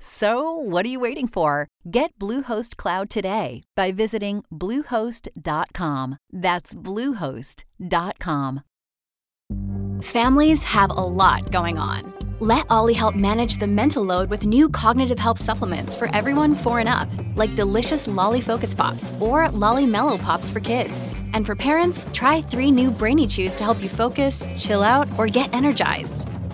So, what are you waiting for? Get Bluehost Cloud today by visiting Bluehost.com. That's Bluehost.com. Families have a lot going on. Let OLLY help manage the mental load with new cognitive help supplements for everyone four and up, like delicious Lolly Focus Pops or Lolly Mellow Pops for kids. And for parents, try three new Brainy Chews to help you focus, chill out, or get energized.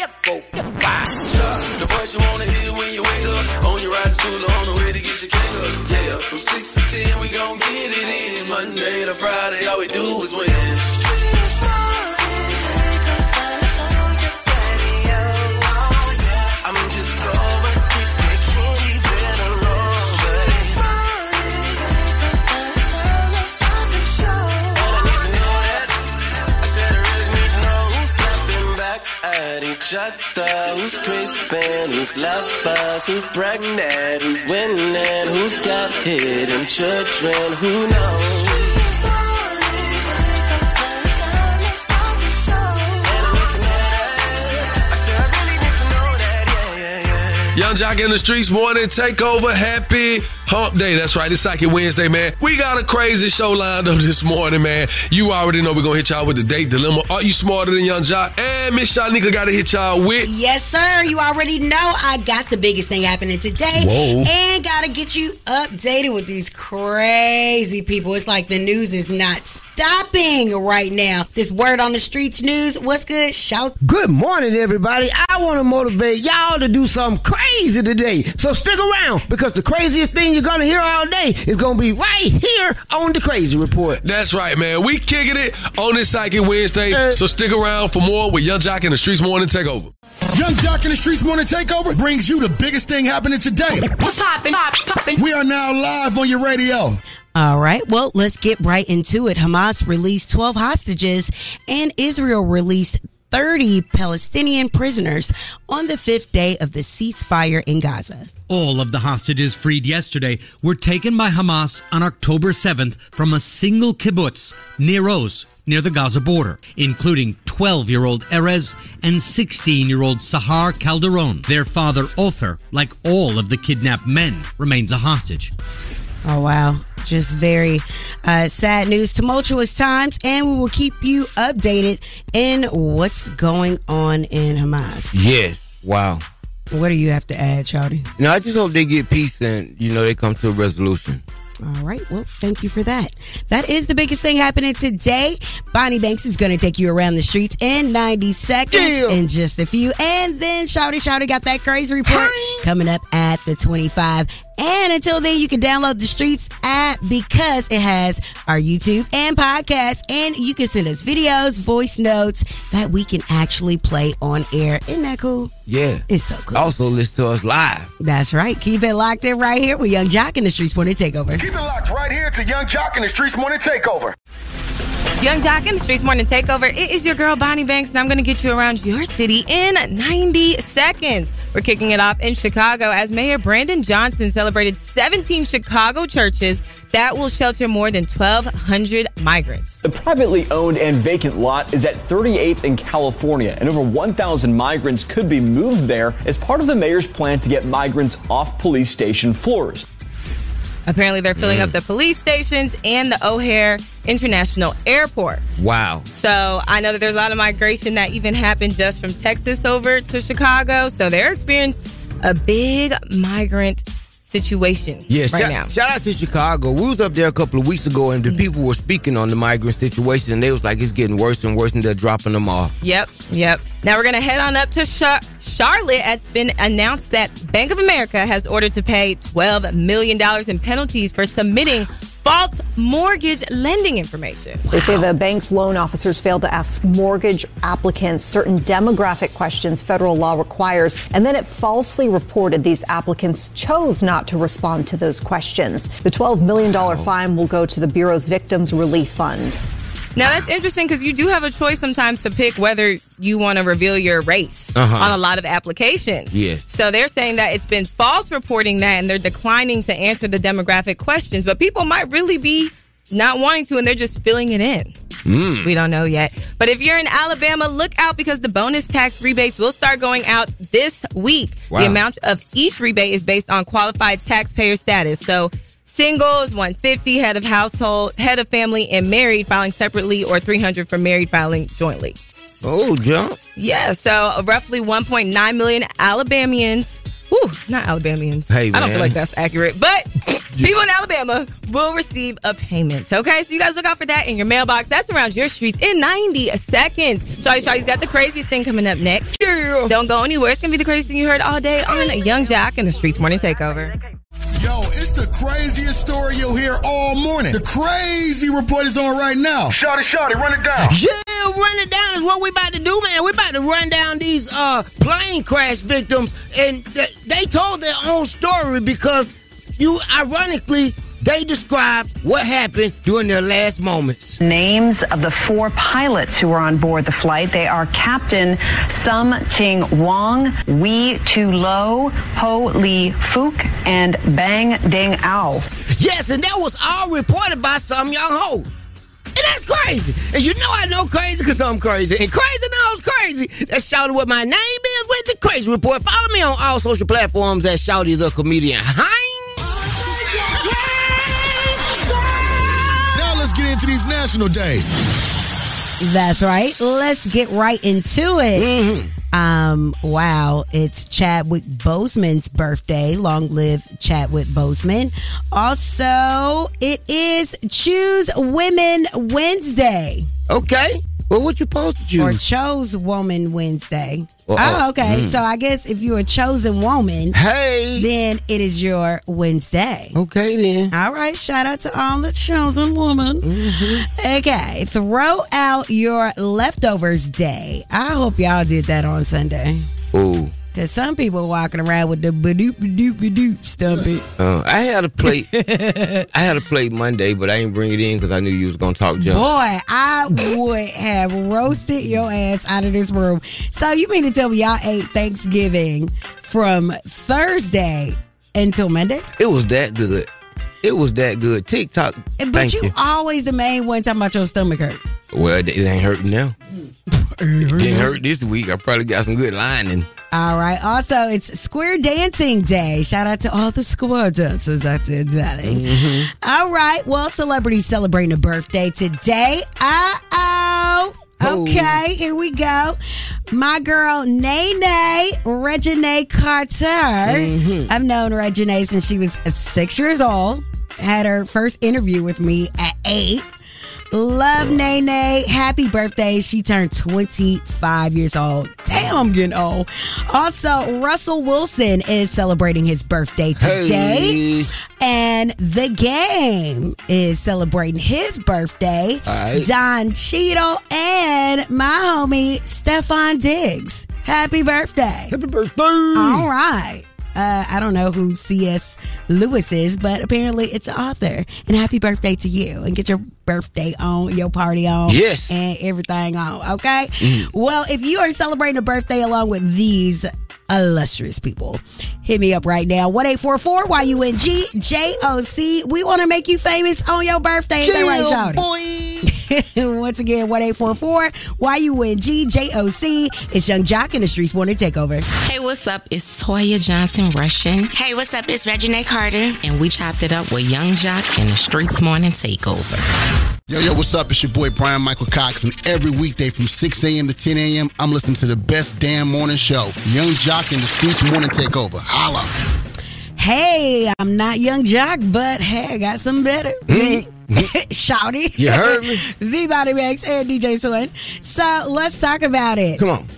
Make night, yeah, go, yeah, the voice you wanna hear when you wake up. On your ride to school on the way to get your cake up. Yeah, from six to ten we gon' get it in. Monday to Friday, all we do is win. Who's creeping, who's lovers, who's pregnant, who's winning, who's got hidden children, who knows? Yung Joc in the Streets morning takeover. Happy hump day. That's right. It's Psychic Wednesday, man. We got a crazy show lined up this morning, man. You already know we're going to hit y'all with the date dilemma. Are you smarter than Yung Joc? And Miss Shanika got to hit y'all with. Yes, sir. You already know I got the biggest thing happening today. Whoa. And got to get you updated with these crazy people. It's like the news is not stopping right now. This word on the streets news. What's good? Shout. Good morning, everybody. I want to motivate y'all to do something crazy today. So stick around because the craziest thing you're going to hear all day is going to be right here on the Crazy Report. That's right, man. We kicking it on this Psychic Wednesday. Uh, so stick around for more with Yung Joc in the Streets morning takeover. Yung Joc in the Streets Morning Takeover brings you the biggest thing happening today. What's poppin'? Pop, poppin'. We are now live on your radio. All right. Well, let's get right into it. Hamas released 12 hostages and Israel released 30 Palestinian prisoners on the fifth day of the ceasefire in Gaza. All of the hostages freed yesterday were taken by Hamas on October 7th from a single kibbutz Nir Oz, near the Gaza border, including 12 year old Erez and 16 year old Sahar Calderon. Their father, Ofer, like all of the kidnapped men, remains a hostage. Oh, wow. Just very uh, sad news, tumultuous times, and we will keep you updated in what's going on in Hamas. Yes. Wow. What do you have to add, Charlie? No, I just hope they get peace and, you know, they come to a resolution. All right. Well, thank you for that. That is the biggest thing happening today. Bonnie Banks is going to take you around the streets in 90 seconds Yeah. in just a few. And then Shawty Shawty got that crazy report coming up at the 25. And until then, you can download the Streets app because it has our YouTube and podcast. And you can send us videos, voice notes that we can actually play on air. Isn't that cool? Yeah. It's so cool. Also, listen to us live. That's right. Keep it locked in right here with Yung Joc in the Streets Morning Takeover. Keep it locked right here to Yung Joc in the Streets Morning Takeover. Yung Joc in the Streets Morning Takeover. It is your girl Bonnie Banks, and I'm going to get you around your city in 90 seconds. We're kicking it off in Chicago as Mayor Brandon Johnson celebrated 17 Chicago churches that will shelter more than 1,200 migrants. The privately owned and vacant lot is at 38th in California, and over 1,000 migrants could be moved there as part of the mayor's plan to get migrants off police station floors. Apparently, they're filling Mm. up the police stations and the O'Hare International Airport. Wow. So I know that there's a lot of migration that even happened just from Texas over to Chicago. So they're experiencing a big migrant situation Yeah, right shout, now. shout out to Chicago. We was up there a couple of weeks ago, and the mm. people were speaking on the migrant situation, and they was like, it's getting worse and worse, and they're dropping them off. Yep, yep. Now we're gonna head on up to Char- Charlotte. It's been announced that Bank of America has ordered to pay twelve million dollars in penalties for submitting false mortgage lending information. They say the bank's loan officers failed to ask mortgage applicants certain demographic questions federal law requires, and then it falsely reported these applicants chose not to respond to those questions. The $12 million fine will go to the Bureau's Victims Relief Fund. Now that's interesting because you do have a choice sometimes to pick whether you want to reveal your race Uh-huh. on a lot of applications. Yes. So they're saying that it's been false reporting that and they're declining to answer the demographic questions, but people might really be not wanting to and they're just filling it in. Mm. We don't know yet. But if you're in Alabama, look out because the bonus tax rebates will start going out this week. Wow. The amount of each rebate is based on qualified taxpayer status. So singles 150 head of household, head of family and married filing separately or 300 for married filing jointly. Oh, jump. Yeah, so uh, roughly 1.9 million Alabamians. Whew, not Alabamians. Hey, I don't feel like that's accurate, but people in Alabama will receive a payment. Okay, so you guys look out for that in your mailbox. That's around your streets in 90 seconds. Shawty Shawty's got the craziest thing coming up next. Yeah. Don't go anywhere. It's gonna be the craziest thing you heard all day on Yung Joc and the Streets Morning Takeover. Yo, it's the craziest story you'll hear all morning. The crazy report is on right now. Shawty, shawty, run it down. Yeah, run it down is what we about to do, man. We about to run down these uh plane crash victims, and th- they told their own story because you, ironically, they described what happened during their last moments. Names of the four pilots who were on board the flight. They are Captain Sum Ting Wong, Wee Tu Lo, Ho Lee Fook, and Bang Ding Ao. Yes, and that was all reported by some young hoe. And that's crazy. And you know I know crazy because I'm crazy. And crazy knows crazy. That's Shawty what my name is with the Crazy Report. Follow me on all social platforms at Shawty the Comedian. Now these national days. That's right. Let's get right into it. Um, wow, it's Chadwick Boseman's birthday. Long live Chadwick Boseman. Also, it is Choose Women Wednesday. Okay. Well, what you supposed to choose? Or Chose Woman Wednesday. Uh-oh. Oh, okay. Mm. So I guess if you're a chosen woman, hey, then it is your Wednesday. Okay, then. All right. Shout out to all the chosen woman. Mm-hmm. Okay. Throw out your leftovers day. I hope y'all did that on Sunday. Oh. Because some people walking around with the badoop badoop badoop stumpy. Uh, I had a plate. I had a plate Monday, but I didn't bring it in because I knew you was gonna talk junk. Boy, I would have roasted your ass out of this room. So you mean to tell me y'all ate Thanksgiving from Thursday until Monday? It was that good. It was that good. TikTok. But thank you, you. always the main one talking about your stomach hurt. Well, it it ain't hurting now. It didn't hurt this week. I probably got some good lining. All right. Also, it's Square Dancing Day. Shout out to all the square dancers out there, darling. All right. Well, celebrities celebrating a birthday today. Uh oh. Okay, here we go. My girl Nene, Reginae Carter. I've known Reginae since she was six years old. Had her first interview with me at eight. Love Nene. Happy birthday. She turned 25 years old. Damn, I'm getting old. Also, Russell Wilson is celebrating his birthday today. Hey. And the game is celebrating his birthday. Right. Don Cheadle and my homie Stefon Diggs. Happy birthday. Happy birthday. All right. Uh, I don't know who C.S. Lewis is, but apparently it's an author. And happy birthday to you. And get your birthday on, your party on. Yes. And everything on, okay? Mm. Well, if you are celebrating a birthday along with these illustrious people. Hit me up right now. 1844 Y-U-N-G J-O-C. We want to make you famous on your birthday. Is that right, Shawty? Once again, 1844 Y-U-N-G J-O-C. It's Yung Joc in the Streets Morning Takeover. Hey, what's up? It's Toya Johnson Rushing. Hey, what's up? It's Reginae Carter. And we chopped it up with Yung Joc in the Streets Morning Takeover. Yo, yo, what's up? It's your boy Bryan-Michael Cox, and every weekday from 6 a.m. to 10 a.m., I'm listening to the best damn morning show, Yung Joc in the Streets Morning Takeover. Holla. Hey, I'm not Yung Joc, but hey, I got some better. Hmm? Hmm? Shawty. You heard me? the Body Bags and DJ Swin. So let's talk about it. Come on.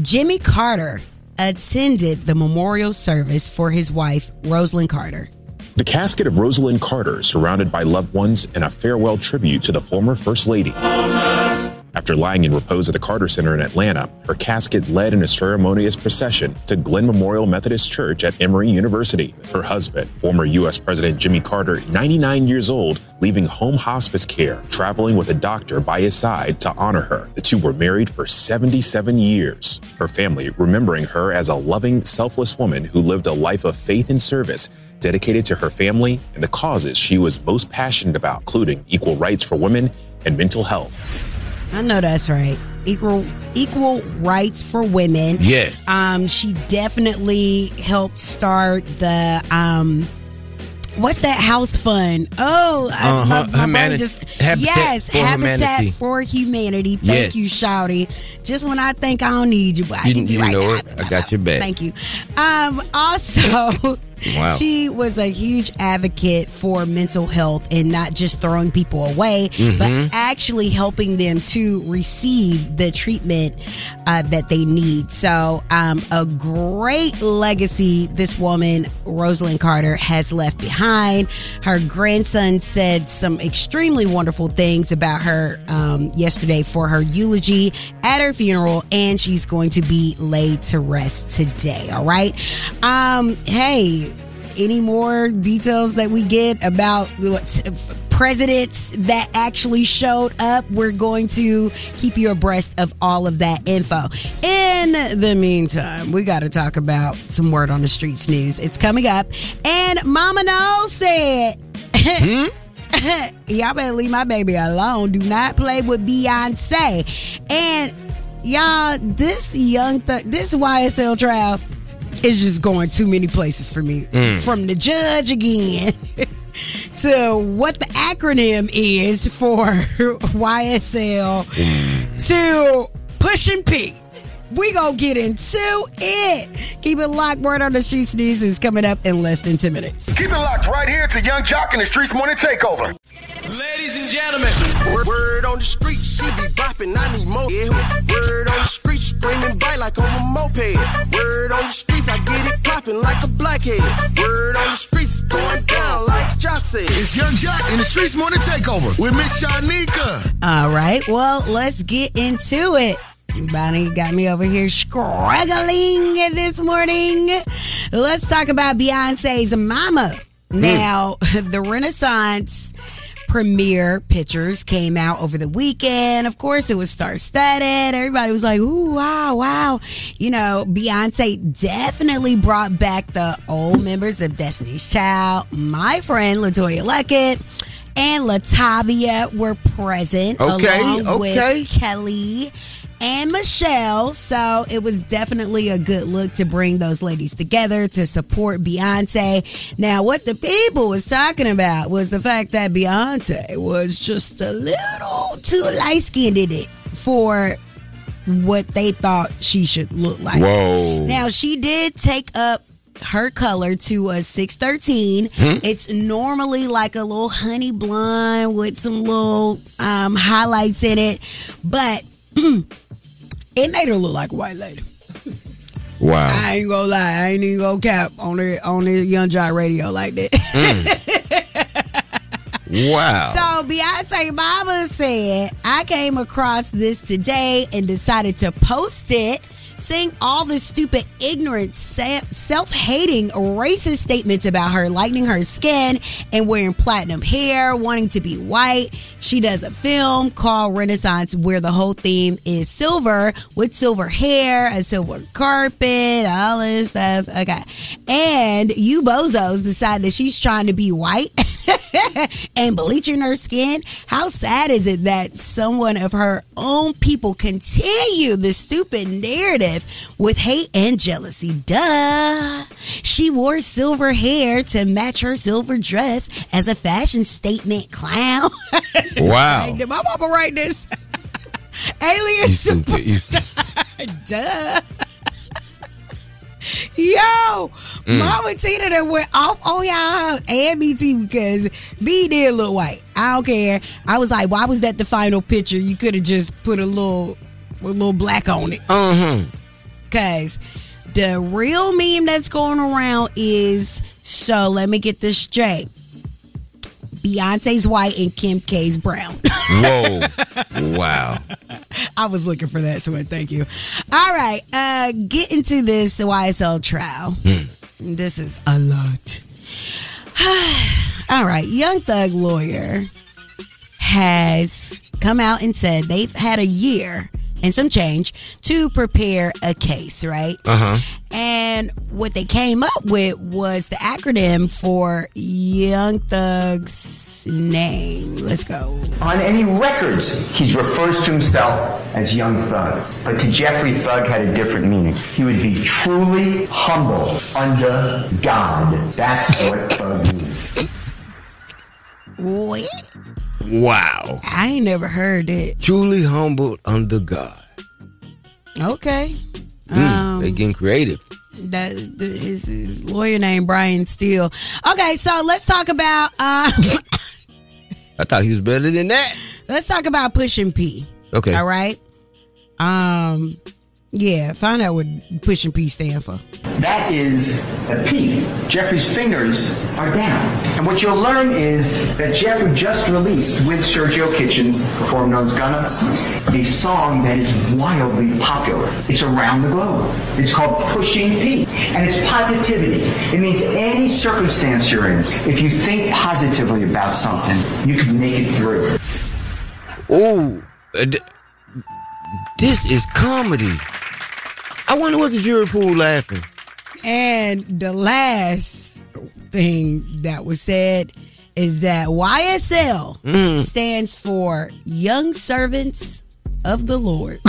Jimmy Carter attended the memorial service for his wife, Rosalynn Carter. The casket of Rosalynn Carter, surrounded by loved ones, and a farewell tribute to the former First Lady. After lying in repose at the Carter Center in Atlanta, her casket led in a ceremonious procession to Glenn Memorial Methodist Church at Emory University. Her husband, former U.S. President Jimmy Carter, 99 years old, leaving home hospice care, traveling with a doctor by his side to honor her. The two were married for 77 years. Her family remembering her as a loving, selfless woman who lived a life of faith and service dedicated to her family and the causes she was most passionate about, including equal rights for women and mental health. I know that's right. Equal equal rights for women. Yeah. Um, she definitely helped start the um What's that house fund? Oh, I- Uh-huh. my, my Humani- just Habitat yes, for Habitat Humanity. for Humanity. Thank Yes. you, Shawty. Just when I think I don't need you, but I You, need you you right know now. it. I got your back. Thank you. Um, also, Wow. she was a huge advocate for mental health and not just throwing people away, but Mhm. actually helping them to receive the treatment uh, that they need. So, um, a great legacy this woman, Rosalynn Carter, has left behind. Her grandson said some extremely wonderful things about her um, yesterday for her eulogy at her funeral, and she's going to be laid to rest today. All right. Um, hey, any more details that we get about what presidents that actually showed up, we're going to keep you abreast of all of that info. In the meantime, we got to talk about some word on the streets news. It's coming up, and Mama No said. Hmm? y'all better leave my baby alone. Do not play with Beyonce. And y'all, this young th- this YSL trial is just going too many places for me. Mm. From the judge again to what the acronym is for YSL to pushing P. We gonna get into it. Keep it locked. Word on the street sneeze is coming up in less than 10 minutes. Keep it locked right here to Yung Joc in the Streets Morning Takeover. Ladies and gentlemen. Word, word on the street, she be bopping, I need more. Yeah. Word on the street, screaming bite like on a moped. Word on the streets, I get it popping like a blackhead. Word on the streets, going down like Joc said. It's Yung Joc in the Streets Morning Takeover with Miss Shanika. All right, well, let's get into it. Bonnie got me over here struggling this morning. Let's talk about Beyonce's mama. Mm. Now, the Renaissance premiere pictures came out over the weekend. Of course, it was star studded. Everybody was like, ooh, wow, wow. You know, Beyonce definitely brought back the old members of Destiny's Child. My friend, LeToya Luckett. And LaTavia were present Okay, along okay. with Kelly and Michelle. So it was definitely a good look to bring those ladies together to support Beyonce. Now, what the people was talking about was the fact that Beyonce was just a little too light skinned in it for what they thought she should look like. Whoa. Now, she did take up her color to a 613 Hmm? it's normally like a little honey blonde with some little um, highlights in it but it made her look like a white lady Wow. I ain't gonna lie. I ain't even gonna cap on the on the Young John radio like that. Mm. Wow. So Beyonce Mama said, I came across this today and decided to post it saying all the stupid, ignorant, self hating, racist statements about her, lightening her skin and wearing platinum hair, wanting to be white. She does a film called Renaissance where the whole theme is silver with silver hair, a silver carpet, all this stuff. Okay. And you bozos decide that she's trying to be white and bleaching her skin. How sad is it that someone of her own people continue the stupid narrative with hate and jealousy? Duh. She wore silver hair to match her silver dress as a fashion statement clown. Wow. Did my mama write this? Alien superstar. Duh. Yo, Mm. Mama Tina that went off on y'all and too because B did look white. I don't care. I was like, why was that the final picture? You could have just put a little, a little black on it. Uh huh. Cause the real meme that's going around is so. Let me get this straight. Beyonce's white and Kim K's brown. Whoa. wow. I was looking for that, so thank you. All right, uh, get into this YSL trial. This is a lot. All right, Young Thug lawyer has come out and said they've had a year and some change to prepare a case, right? Uh huh. And what they came up with was the acronym for Young Thug's name. Let's go. On any records, he refers to himself as Young Thug. But to Jeffery, Thug had a different meaning. He would be truly humble under God. That's what Thug means. What? Wow. I ain't never heard it. Truly humbled under God. Okay. Mm, Um, they getting creative. that his, his lawyer name Brian Steel. Okay, so let's talk about uh, I thought he was better than that. let's talk about pushing P. Okay. All right. Um, yeah, find out what pushing P stand for. That is a P. Jeffery's fingers are down. And what you'll learn is that Jeffery just released with Sergio Kitchens, performed on Gunna, a song that is wildly popular. It's around the globe. It's called Pushing P. And it's positivity. It means any circumstance you're in, if you think positively about something, you can make it through. Oh, uh, th- this is comedy. I wonder what's the jury pool laughing. And the last thing that was said is that YSL Mm. stands for Young Servants of the Lord.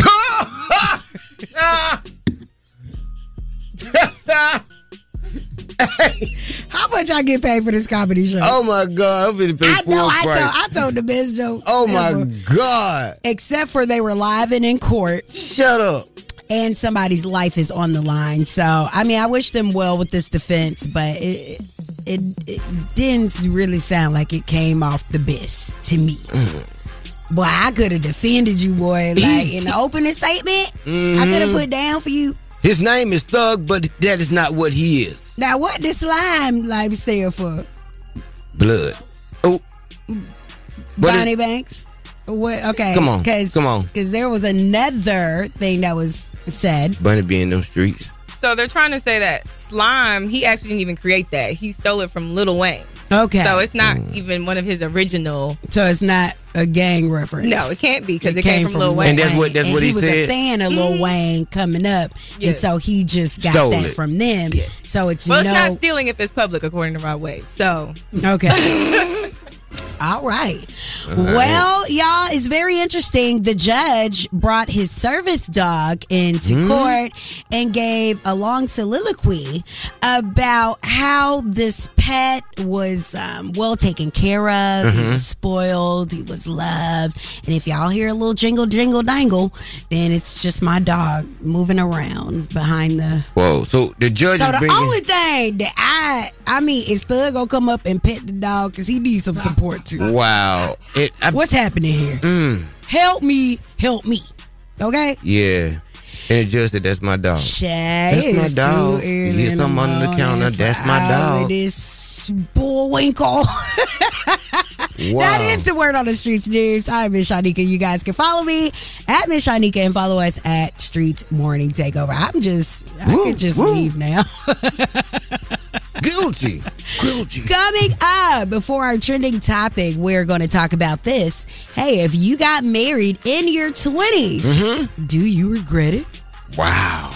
How much I get paid for this comedy show? Oh my God, I'm finna pay I know. I price. told, I told the best joke. oh my ever. God. Except for they were live and in court. Shut up. And somebody's life is on the line. So, I mean, I wish them well with this defense, but it, it, it didn't really sound like it came off the best to me. Mm-hmm. Boy, I could have defended you, boy. Like in the opening statement, I could have mm-hmm. put down for you. His name is Thug, but that is not what he is. Now, what this slime life stand for? Blood. Oh. Bonnie Banks. What? Okay, Come on, Cause, come on. Because there was another thing that was said. Bunny be in them streets. So they're trying to say that slime, he actually didn't even create that. He stole it from Lil Wayne. Okay. So it's not Mm. even one of his original. So it's not a gang reference. No, it can't be because it, came, from Lil Wayne. And that's what- that's And what he was said? a fan of Lil Wayne coming up, Yeah. and so he just got Stole that it. from them. So it's Well, it's not stealing if it's public, according to Rod Wave. So okay. All right. Well, y'all, it's very interesting. The judge brought his service dog into Mm. court and gave a long soliloquy about how this pet was um, well taken care of. He Mhm. was spoiled. He was loved. And if y'all hear a little jingle, jingle, dangle, then it's just my dog moving around behind the Whoa. So the judge so the bringing. only thing that I, I mean, is Thug gonna come up and pet the dog because he needs some support too. wow. It, I, What's happening here? Mm, Help me, help me. Okay. yeah. And the judge said, that's my dog. Child, That's my dog. You hear something under the counter, that's my dog. This bullwinkle. That is the word on the streets news. I'm Miss Shanika. You guys can follow me at Miss Shanika and follow us at Streets Morning Takeover. I'm just, I could just leave now. Guilty. Guilty. Coming up before our trending topic, we're going to talk about this. Hey, if you got married in your 20s, Mm-hmm. do you regret it? Wow.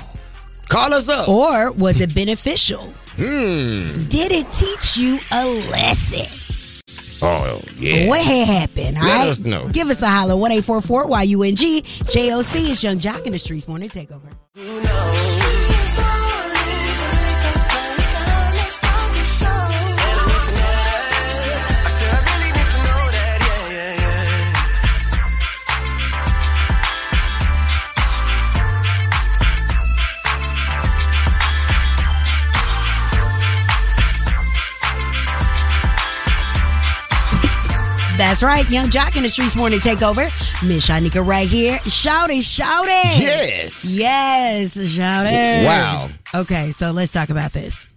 Call us up. Or was it beneficial? Hmm. Did it teach you a lesson? Oh, yeah. What had happened? Let right? us know. Give us a holler. 1 844 YUNG. JOC is Yung Joc in the Streets Morning Takeover. That's right. Yung Joc in the Streets Morning Takeover. Miss Shanika right here. Shout it, shout it. Yes. Yes, shout it. Wow. Okay, so let's talk about this.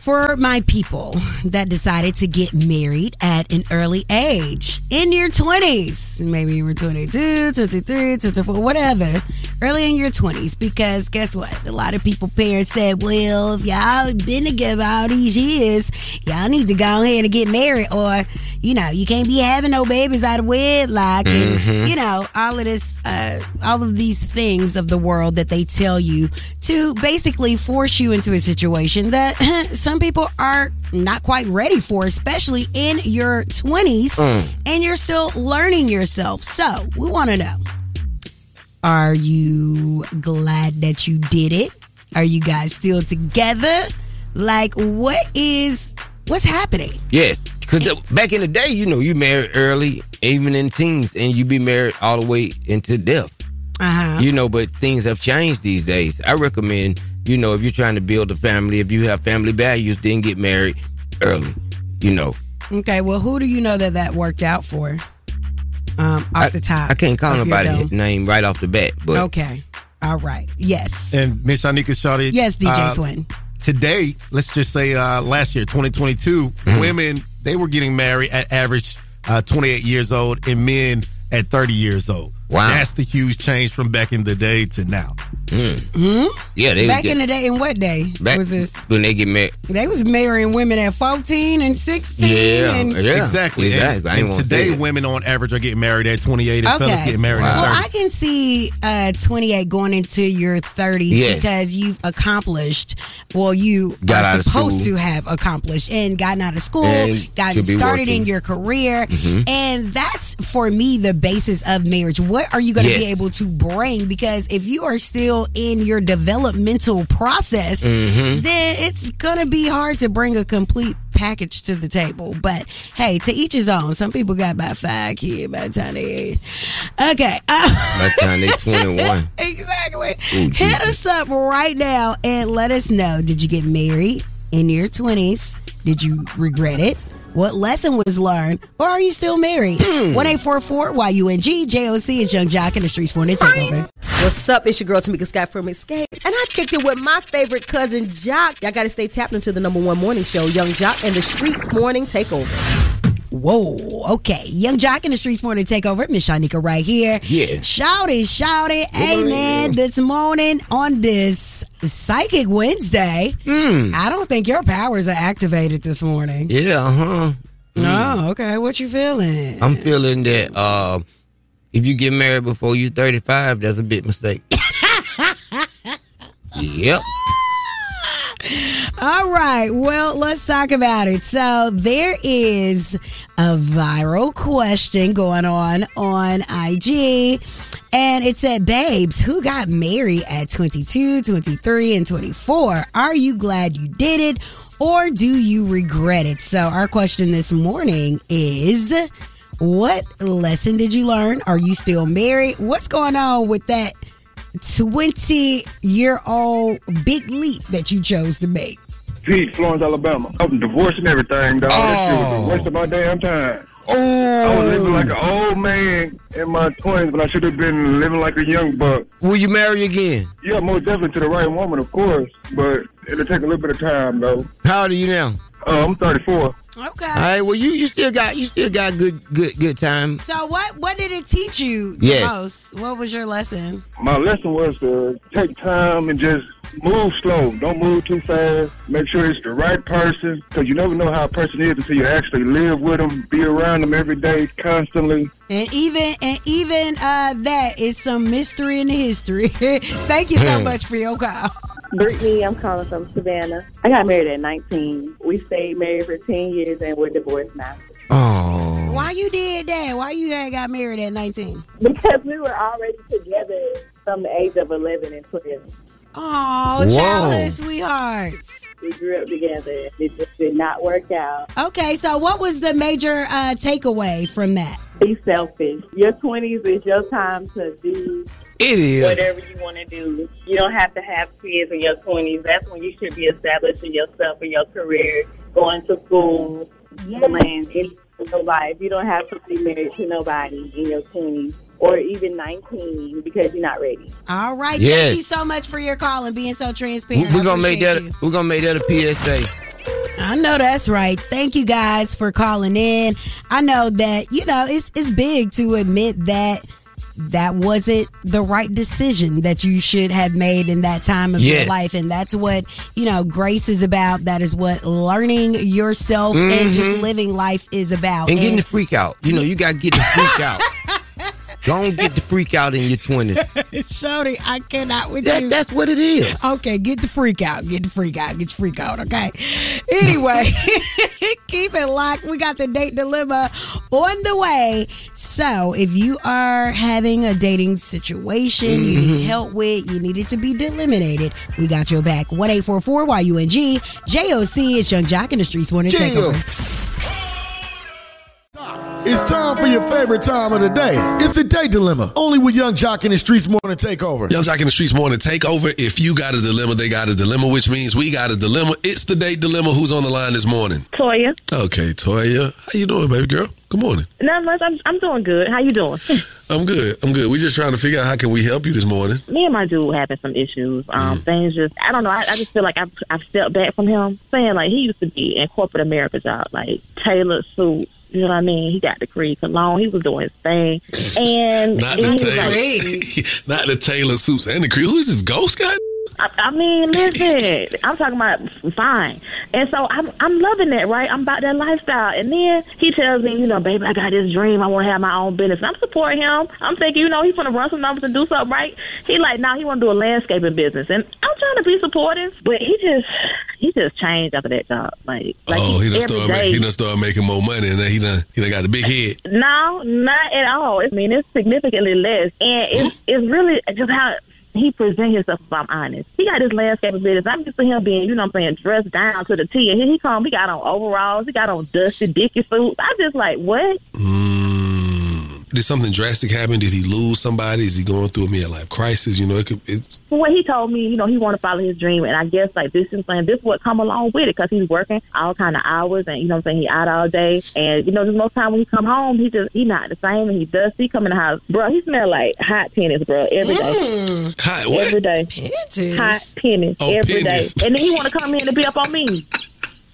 For my people that decided to get married at an early age, in your 20s, maybe you were 22, 23, 24, whatever, early in your 20s, because guess what? A lot of people, parents said, well, if y'all been together all these years, y'all need to go ahead and get married, or, you know, you can't be having no babies out of wedlock, and, Mhm. you know, all of this, uh, all of these things of the world that they tell you to basically force you into a situation that some people are not quite ready for, especially in your 20s, Mm. and you're still learning yourself. So, we want to know Are you glad that you did it? Are you guys still together? Like, what is, what's happening? Yes. Because back in the day, you know, you married early, even in teens, and you be married all the way into death. Uh-huh. You know, but things have changed these days. I recommend, you know, if you're trying to build a family, if you have family values, then get married early. You know, Okay, well, who do you know that that worked out for? Um, off the top. I can't call of nobody's name right off the bat, but Okay. All right. Yes. And Miss Shanika Shawty. Yes, DJ uh, Swin. Today, let's just say uh, last year, 2022, Mm-hmm. women, they were getting married at average uh, 28 years old and men at 30 years old. Wow. That's the huge change from back in the day to now. Hmm? yeah, they Back was in the day, in what day back was this? when they get married. They was marrying women at 14 and 16. Yeah, and, yeah. exactly. exactly. And, and today, women on average are getting married at 28, and fellas Okay. getting married Well, at 30. I can see uh, 28 going into your 30s Yeah. because you've accomplished, well, you Got are supposed to have accomplished and gotten out of school, And gotten should be started in your career. Mhm. And that's, for me, the basis of marriage. What are you going to be able to bring? Because if you are still in your developmental process, Mhm. then it's to be hard to bring a complete package to the table. But hey, to each his own. Some people got about five kids by the time they age. Okay. By the time they 21. exactly. Ooh, Hit us up right now and let us know. Did you get married in your 20s? Did you regret it? What lesson was learned? Or are you still married? Hmm. 1 844 YUNG JOC is Yung Joc in the Streets Morning Takeover. What's up? It's your girl Tamika Scott from Xscape. And I kicked it with my favorite cousin Joc. Y'all gotta stay tapped into the number one morning show, Yung Joc and the Streets Morning Takeover. Whoa, okay. Yung Joc in the Streets Morning Takeover. Miss Shanika right here. Yeah. Shout it, shout it. Hey, man, this morning on this Psychic Wednesday, I don't think your powers are activated this morning. Yeah, uh huh. Oh, okay. What you feeling? I'm feeling that uh, if you get married before you're 35, that's a big mistake. yep. All right. Well, let's talk about it. So, there is a viral question going on on IG. And it said, Babes, who got married at 22, 23, and 24? Are you glad you did it or do you regret it? So, our question this morning is What lesson did you learn? Are you still married? What's going on with that 20 year old big leap that you chose to make? Pete, Florence, Alabama. I'm divorced and everything, dog. That shit was a waste of my damn time. Oh. I was living like an old man in my 20s, but I should have been living like a young buck. Will you marry again? Yeah, most definitely to the right woman, of course, but it'll take a little bit of time, though. How old are you now? Uh, I'm 34. Okay. All right. Well, you you still got you still got good good good time. So what what did it teach you the Yes. most? What was your lesson? My lesson was to take time and just move slow. Don't move too fast. Make sure it's the right person because you never know how a person is until you actually live with them, be around them every day, constantly. And even and even uh that is some mystery in the history. Thank you so much for your call. Brittany, I'm calling from Savannah. I got married at 19. We stayed married for 10 years and we're divorced now. Oh. Why you did that? Why you had got married at 19? Because we were already together from the age of 11 and 12. Oh, Whoa. childless sweethearts. We grew up together. It just did not work out. Okay, so what was the major uh, takeaway from that? Be selfish. Your 20s is your time to do It is. whatever you want to do. You don't have to have kids in your 20s. That's when you should be establishing yourself in your career, going to school, playing in your life. You don't have to be married to nobody in your 20s or even 19 because you're not ready. All right, Yes. thank you so much for your call and being so transparent. We're gonna make that you. we're gonna make that a PSA. I know that's right. Thank you guys for calling in. I know that you know it's it's big to admit that that wasn't the right decision that you should have made in that time of your life and that's what you know grace is about that is what learning yourself and just Mhm. living life is about And getting the freak out. You know, you gotta get the freak out. Don't get the freak out in your twenties. Shawty, I cannot with That- you. that's what it is. Okay, get the freak out. Get the freak out. Get the freak out, okay? Anyway, keep it locked. We got the date dilemma on the way. So if you are having a dating situation you need Mhm. help with, you need it to be delimited, we got your back. 1 844 YUNG, JOC, it's Yung Joc in the Streets Morning Chill. Takeover. It's time for your favorite time of the day. It's the day dilemma. Only with Yung Joc in the Streets Morning Takeover. Yung Joc in the Streets morning takeover. If you got a dilemma, they got a dilemma, which means we got a dilemma. It's the date dilemma. Who's on the line this morning? Toya. Okay, Toya. How you doing, baby girl? Good morning. Not much. I'm I'm doing good. How you doing? I'm good. I'm good. We're just trying to figure out how can we help you this morning. Me and my dude having some issues. Um, things just I don't know. I, I just feel like I've I've stepped back from him. Saying like he used to be in corporate America job, like tailored suits. You know what I mean? He got the Creed cologne. He was doing his thing, and Not the Taylor, like, not the Taylor suits and the crew. Who is this ghost guy? I, I mean, listen, I'm talking about fine. And so I'm I'm loving that, right? I'm about that lifestyle. And then he tells me, you know, baby, I got this dream. I want to have my own business. And I'm supporting him. I'm thinking, you know, he's going to run some numbers and do something right. He like, now he want to do a landscaping business. And I'm trying to be supportive, but he just he just changed after that job. Like, like oh, he done, every started, ma- day- he done started making more money and then he done, he done got a big head. No, not at all. I mean, it's significantly less, and it's it's really just how he presents himself. If I'm honest, he got this landscaping business. I'm used to him being, you know, I'm saying, dressed down to the T, and here he come. He got on overalls. He got on dusty Dickie suits. I just like what? Mm. Did something drastic happen? Did he lose somebody? Is he going through a midlife crisis? You know, it could, it's Well, he told me, you know, he want to follow his dream, and I guess like this is saying this would come along with it because he's working all kind of hours, and you know, what I'm saying he out all day, and you know, just most time when he come home, he just he not the same, and he dusty. He come in the house, bro. He smell like hot tennis, bro, every day. Hot what? Every day. Pennies. Hot pennies Oh, every day, pennies. and then he want to come in and be up on me.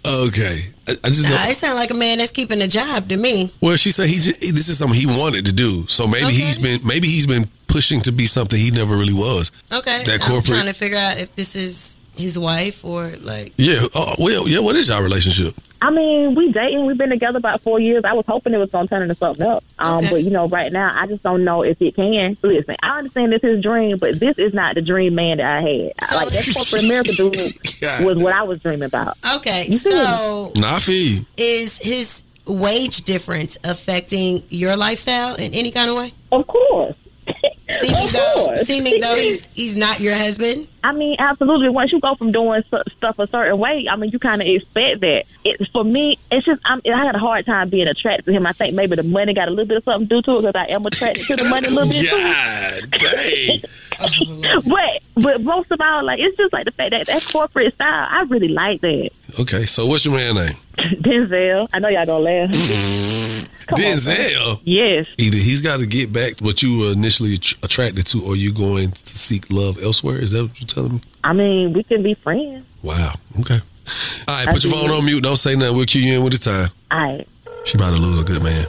Okay. I, I just Nah, don't- it sounds like a man that's keeping a job to me. Well, she said he just, this is something he wanted to do. So maybe he's been maybe he's been pushing to be something he never really was. Okay. That I'm corporate- trying to figure out if this is his wife or like. Yeah. Oh, well, yeah. What is our relationship? I mean, we dating. We've been together about four years. I was hoping it was gonna turn into something else. Um, but you know, right now, I just don't know if it can. Listen, I understand this is his dream, but this is not the dream man that I had. I- like that corporate America dude was what I was dreaming about. Okay, You so Nah, I feel you. is his wage difference affecting your lifestyle in any kind of way? Of course. Seeming Of though, course. seeming though he's he's not your husband. I mean, absolutely. Once you go from doing stu- stuff a certain way, I mean, you kind of expect that. It, for me, it's just I'm, I had a hard time being attracted to him. I think maybe the money got a little bit of something to do to it because I am attracted to the money a little bit too. God dang. But but most of all, like it's just like the fact that that corporate style, I really like that. Okay. So what's your man name? Denzel, I know y'all gonna laugh. Mm-hmm. Come on, Denzel. Yes. Either he's got to get back to what you were initially att- attracted to, or you going to seek love elsewhere. Is that what you're telling me? I mean, we can be friends. Wow. Okay. All right, put your phone on mute. Don't say nothing. We'll cue you in with it's time. All right. She about to lose a good man.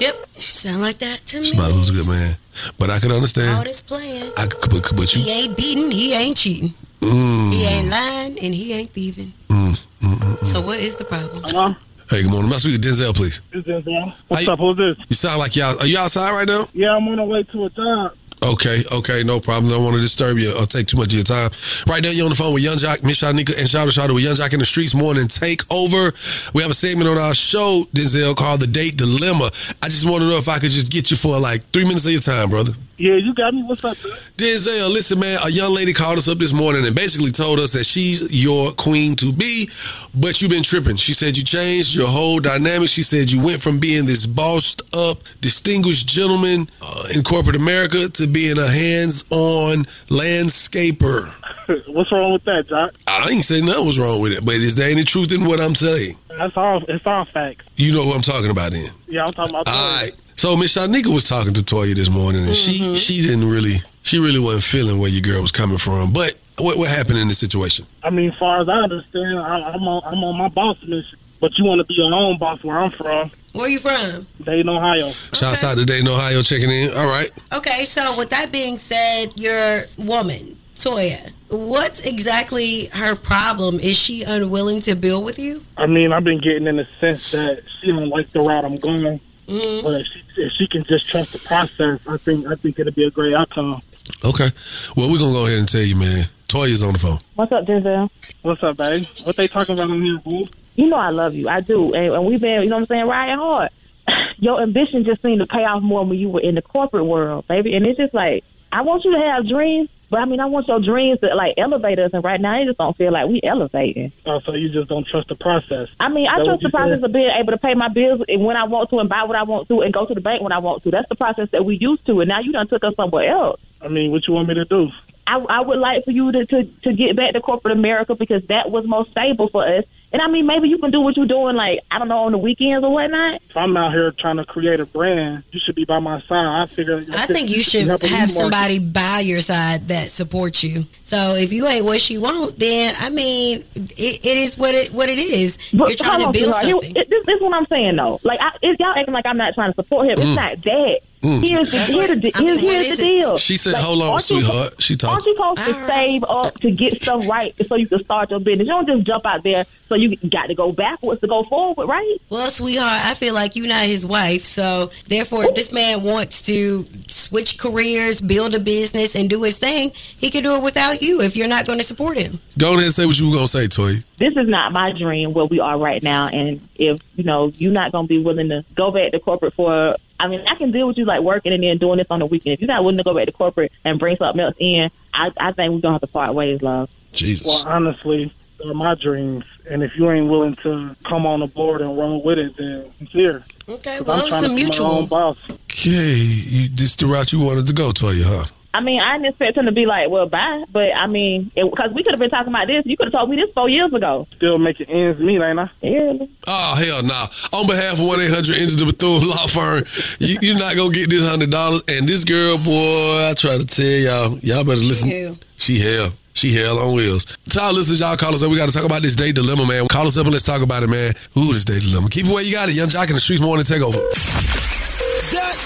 Yep. Sound like that to me. She about to lose a good man. But I can understand. All this playing. I could, but, but He ain't beating. He ain't cheating. Mm, He ain't lying, and he ain't thieving. mm, mm, mm, mm. So what is the problem? Hello? Hey, good morning. Must be Denzel, please. This is Denzel. What's How up? Who's this? You sound like y'all. Are you outside right now? Yeah, I'm on the way to a job. Okay, okay, no problem. Don't want to disturb you or take too much of your time. Right now, you're on the phone with Yung Joc, Miss Shanika, and Shout Shout with Yung Joc in the Streets Morning Takeover. We have a segment on our show, Denzel, called The Date Dilemma. I just want to know if I could just get you for like three minutes of your time, brother. Yeah, you got me. What's up, man? Denzel, listen, man, a young lady called us up this morning and basically told us that she's your queen to be, but you've been tripping. She said you changed your whole dynamic. She said you went from being this bossed up, distinguished gentleman uh, in corporate America to being a hands on landscaper. What's wrong with that, Doc? I ain't say nothing was wrong with it, but is there any truth in what I'm saying? That's all. It's all facts. You know who I'm talking about then. Yeah, I'm talking about. All right. So Miss Shanika was talking to Toya this morning, and she mm-hmm. she didn't really she really wasn't feeling where your girl was coming from. But what what happened in this situation? I mean, as far as I understand, I, I'm on I'm on my boss mission. But you want to be your own boss where I'm from, Where you from? Dayton, Ohio. Shouts out to Dayton, Ohio, checking in. All right. Okay, so with that being said, your woman, Toya, what's exactly her problem? Is she unwilling to build with you? I mean, I've been getting in the sense that she don't like the route I'm going. Mm-hmm. But if she, if she can just trust the process, I think I think it'll be a great outcome. Okay. Well, we're gonna go ahead and tell you, man. Toya's on the phone. What's up, Denzel? What's up, babe? What they talking about on here, boo? You know I love you. I do. And, and we've been, you know what I'm saying, riding hard. Your ambition just seemed to pay off more when you were in the corporate world, baby. And it's just like, I want you to have dreams, but I mean, I want your dreams to like elevate us. And right now, it just don't feel like we elevating. Oh, so you just don't trust the process? I mean, I trust the process said? of being able to pay my bills and when I want to and buy what I want to and go to the bank when I want to. That's the process that we used to. And now you done took us somewhere else. I mean, what you want me to do? I, I would like for you to, to, to get back to corporate America because that was most stable for us. And I mean, maybe you can do what you're doing, like, I don't know, on the weekends or whatnot. If I'm out here trying to create a brand, you should be by my side. I figure. I think you should help me have market. somebody by your side that supports you. So if you ain't what she want, then I mean, it, it is what it what it is. You're trying to build sweetheart. something. Here- it- this, this is what I'm saying, though. Like, I, it's, y'all acting like I'm not trying to support him. It's Mm. not that. Mm. Here's the, here's what- the, I mean, here's, what here's is the deal. She said, Like, "Hold on, aren't you- sweetheart." She Aren't talking. you supposed to save up to get stuff right so you can start your business? You don't just jump out there so you got to go backwards to go forward, right? Well, sweetheart, I feel like you're not his wife, so therefore, if this man wants to switch careers, build a business, and do his thing, he can do it without you if you're not going to support him. Go ahead and say what you were gonna say, Toya. this is not my dream where we are right now. And if, you know, you're not going to be willing to go back to corporate for, I mean, I can deal with you like working and then doing this on the weekend. If you're not willing to go back to corporate and bring something else in, I, I think we're going to have to part ways, love. Jesus. Well, honestly, they're my dreams. And if you ain't willing to come on the board and run with it, then it's here. Okay, well, it's a to be my mutual. Okay, you, this the route you wanted to go, Toya, huh? I mean, I didn't expect him to be like, well, bye. But I mean, because we could have been talking about this. You could have told me this four years ago. Still making ends meet, ain't I? Yeah. Oh hell no! On behalf of one eight hundred Enter the Bethune Law Firm, you, you're not gonna get this hundred dollars. And this girl, boy, I try to tell y'all, y'all better listen. hell. She hell. She hell on wheels. To our listeners, y'all call us up. We got to talk about this date dilemma, man. Call us up and let's talk about it, man. Ooh, this date dilemma. Keep it where you got it. Yung Joc in the streets morning takeover.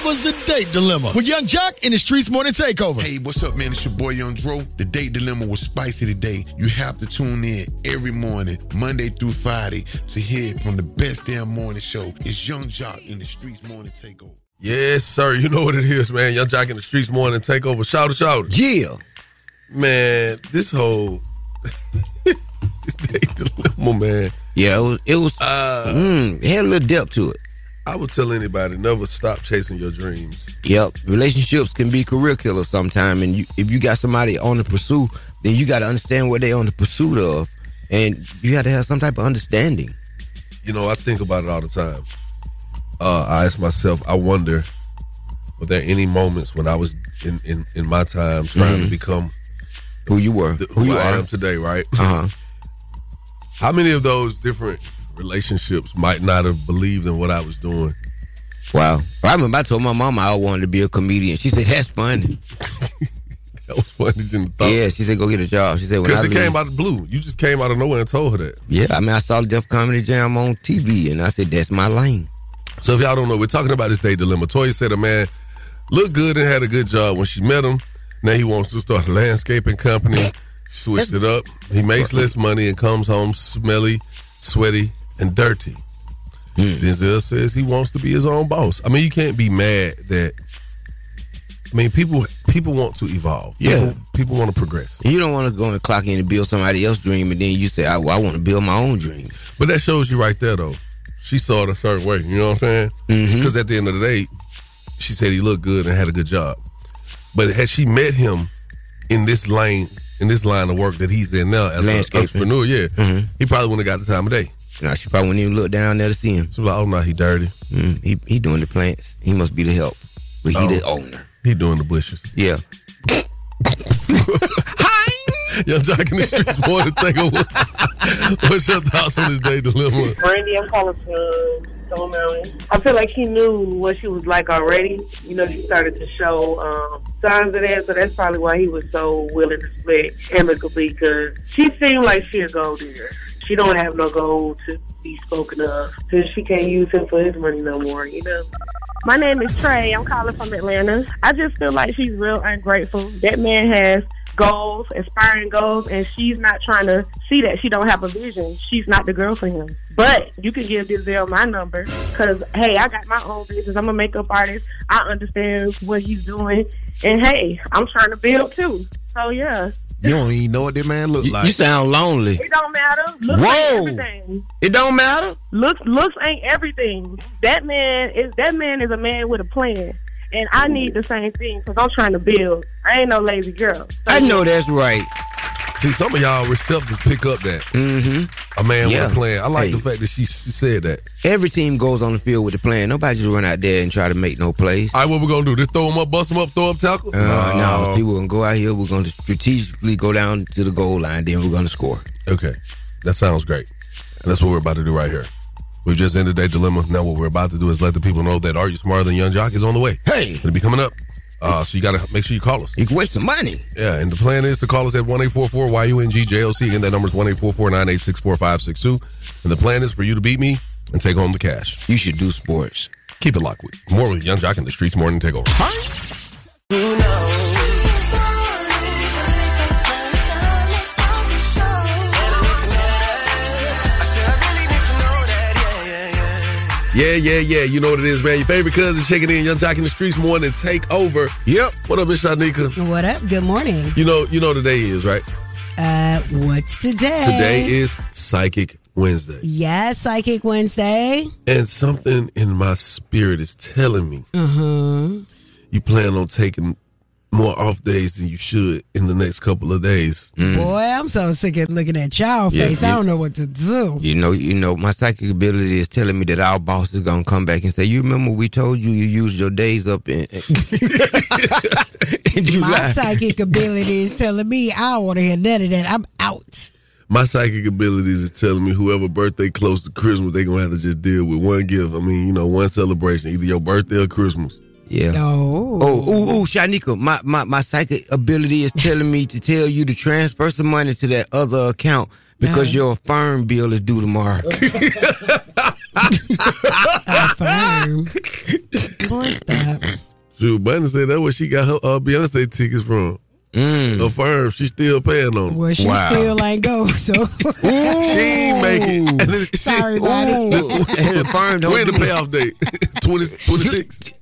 That was the date dilemma with Yung Joc in the Streets Morning Takeover. Hey, what's up, man? It's your boy Young Dro. The date dilemma was spicy today. You have to tune in every morning, Monday through Friday, to hear from the best damn morning show. It's Yung Joc in the Streets Morning Takeover. Yes, sir. You know what it is, man. Yung Joc in the streets morning takeover. Shout out, shout out. Yeah. Man, this whole this date dilemma, man. Yeah, it was. It was Uh, mm, it had a little depth to it. I would tell anybody never stop chasing your dreams. Yep, relationships can be career killers sometime, and you, if you got somebody on the pursuit, then you got to understand what they're on the pursuit of, and you got to have some type of understanding. You know, I think about it all the time. Uh, I ask myself, I wonder, were there any moments when I was in in, in my time trying to Mhm. become Who you were, the, who who, you I are. am today, right? Uh huh. How many of those different relationships might not have believed in what I was doing? Wow. I remember I told my mama I wanted to be a comedian. She said, "That's funny." That was funny. Didn't thought. Yeah, she said go get a job. She said Because it leave- came out of the blue. You just came out of nowhere and told her that. Yeah, I mean I saw the Def Comedy Jam on TV, and I said that's my lane. So if y'all don't know, we're talking about this date dilemma. Toya said a man looked good and had a good job when she met him. Now he wants to start a landscaping company. She Switched it up. He makes less money and comes home smelly, sweaty, and dirty. Hmm. Denzel says he wants to be his own boss. I mean, you can't be mad that. I mean, people people want to evolve. Yeah. people, people want to progress. You don't want to go and clock in and build somebody else's dream, and then you say I, I want to build my own dream. But that shows you right there, though. She saw it a certain way. You know what I'm saying? Mm-hmm. Because at the end of the day, she said he looked good and had a good job. But had she met him in this lane, in this line of work that he's in now as an entrepreneur, yeah, mm-hmm. he probably wouldn't have got the time of day. No, she probably wouldn't even look down there to see him. She was like, "Oh no, he dirty. Mm, he he doing the plants. He must be the help, but he Oh. the owner. He doing the bushes." Yeah. Yung Joc in the streets boy. to take over. What's your thoughts on this day dilemma? Brandy, I'm calling from Stone Mountain. I feel like he knew what she was like already. You know, she started to show um, signs of that, so that's probably why he was so willing to split amicably because she seemed like she a gold digger. She don't have no gold to be spoken of because she can't use him for his money no more, you know? My name is Trey. I'm calling from Atlanta. I just feel like she's real ungrateful. That man has goals, aspiring goals, and she's not trying to see that she don't have a vision. She's not the girl for him. But you can give Denzel my number because hey, I got my own business. I'm a makeup artist. I understand what he's doing, and hey, I'm trying to build too. So yeah, You don't even know what that man look You, like. you sound lonely. it don't matter. Looks Whoa. ain't everything. It don't matter. Looks looks ain't everything. That man is that man is a man with a plan, and I need the same thing because I'm trying to build. I ain't no lazy girl. I know that's right. See, some of y'all receptors pick up that. Mm-hmm. A man Yeah. with a plan. I like Hey. the fact that she, she said that. Every team goes on the field with a plan. Nobody just run out there and try to make no plays. All right, what we gonna do? Just throw him up, bust him up, throw up tackle? Uh, no, people gonna go out here. We're gonna strategically go down to the goal line. Then we're gonna score. Okay, that sounds great. And that's what we're about to do right here. We've just ended that dilemma. Now what we're about to do is let the people know that Are You Smarter Than Yung Joc is on the way. Hey. It'll be coming up. Uh, so you got to make sure you call us. You can waste some money. Yeah, and the plan is to call us at 1-844-YUNG-JOC. Again, that number is 1-844-986-4562. And the plan is for you to beat me and take home the cash. You should do sports. Keep it locked with more with Yung Joc in the Streets Morning Takeover. Yeah, yeah, yeah. You know what it is, man. Your favorite cousin checking in, Yung Joc in the Streets Morning Takeover. Yep. What up, Miss Shanika? What up? Good morning. You know, you know today is, right? Uh, what's today? Today is Psychic Wednesday. Yes, Psychic Wednesday. And something in my spirit is telling me Uh huh. you plan on taking more off days than you should in the next couple of days. Mm. Boy, I'm so sick of looking at y'all Yeah, face. yeah. I don't know what to do. You know, you know, my psychic ability is telling me that our boss is gonna come back and say, "You remember we told you you used your days up in, in My psychic ability is telling me I don't want to hear none of that. I'm out. My psychic abilities is telling me whoever birthday close to Christmas, they gonna have to just deal with one gift. I mean, you know, one celebration, either your birthday or Christmas. Yeah. Oh. Oh, ooh, ooh, Shanika, my, my, my psychic ability is telling me to tell you to transfer some money to that other account because your firm bill is due tomorrow. Affirm. Boy, stop. Shoot, Bunny said that's where she got her uh, Beyonce tickets from. Mm. Her firm, she's still paying on. it. Well, she still ain't go, so. She ain't make it. And she- Sorry, buddy. the firm don't When the payoff date? 20, 26.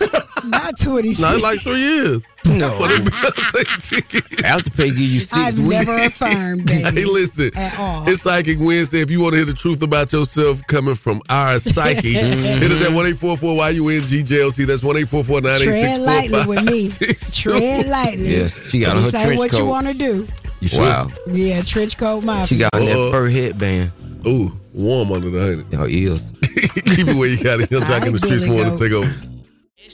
Not 26. No, it's like three years. No. For the Beyonce tickets. Afterpay give you six I've weeks. never affirmed, baby. Hey, listen. At all. It's Psychic Wednesday. If you want to hear the truth about yourself coming from our psyche, hit us at 1 YUNG That's 1 Tread lightly with me. Tread lightly. Yes, she got on her Say trench what you want to do. You should. Wow. Yeah, trench coat mafia. She got on that fur headband. Ooh, warm under the honey. Your ears. Keep it where you got it. Yung Joc in the streets Billy morning Goat. take over.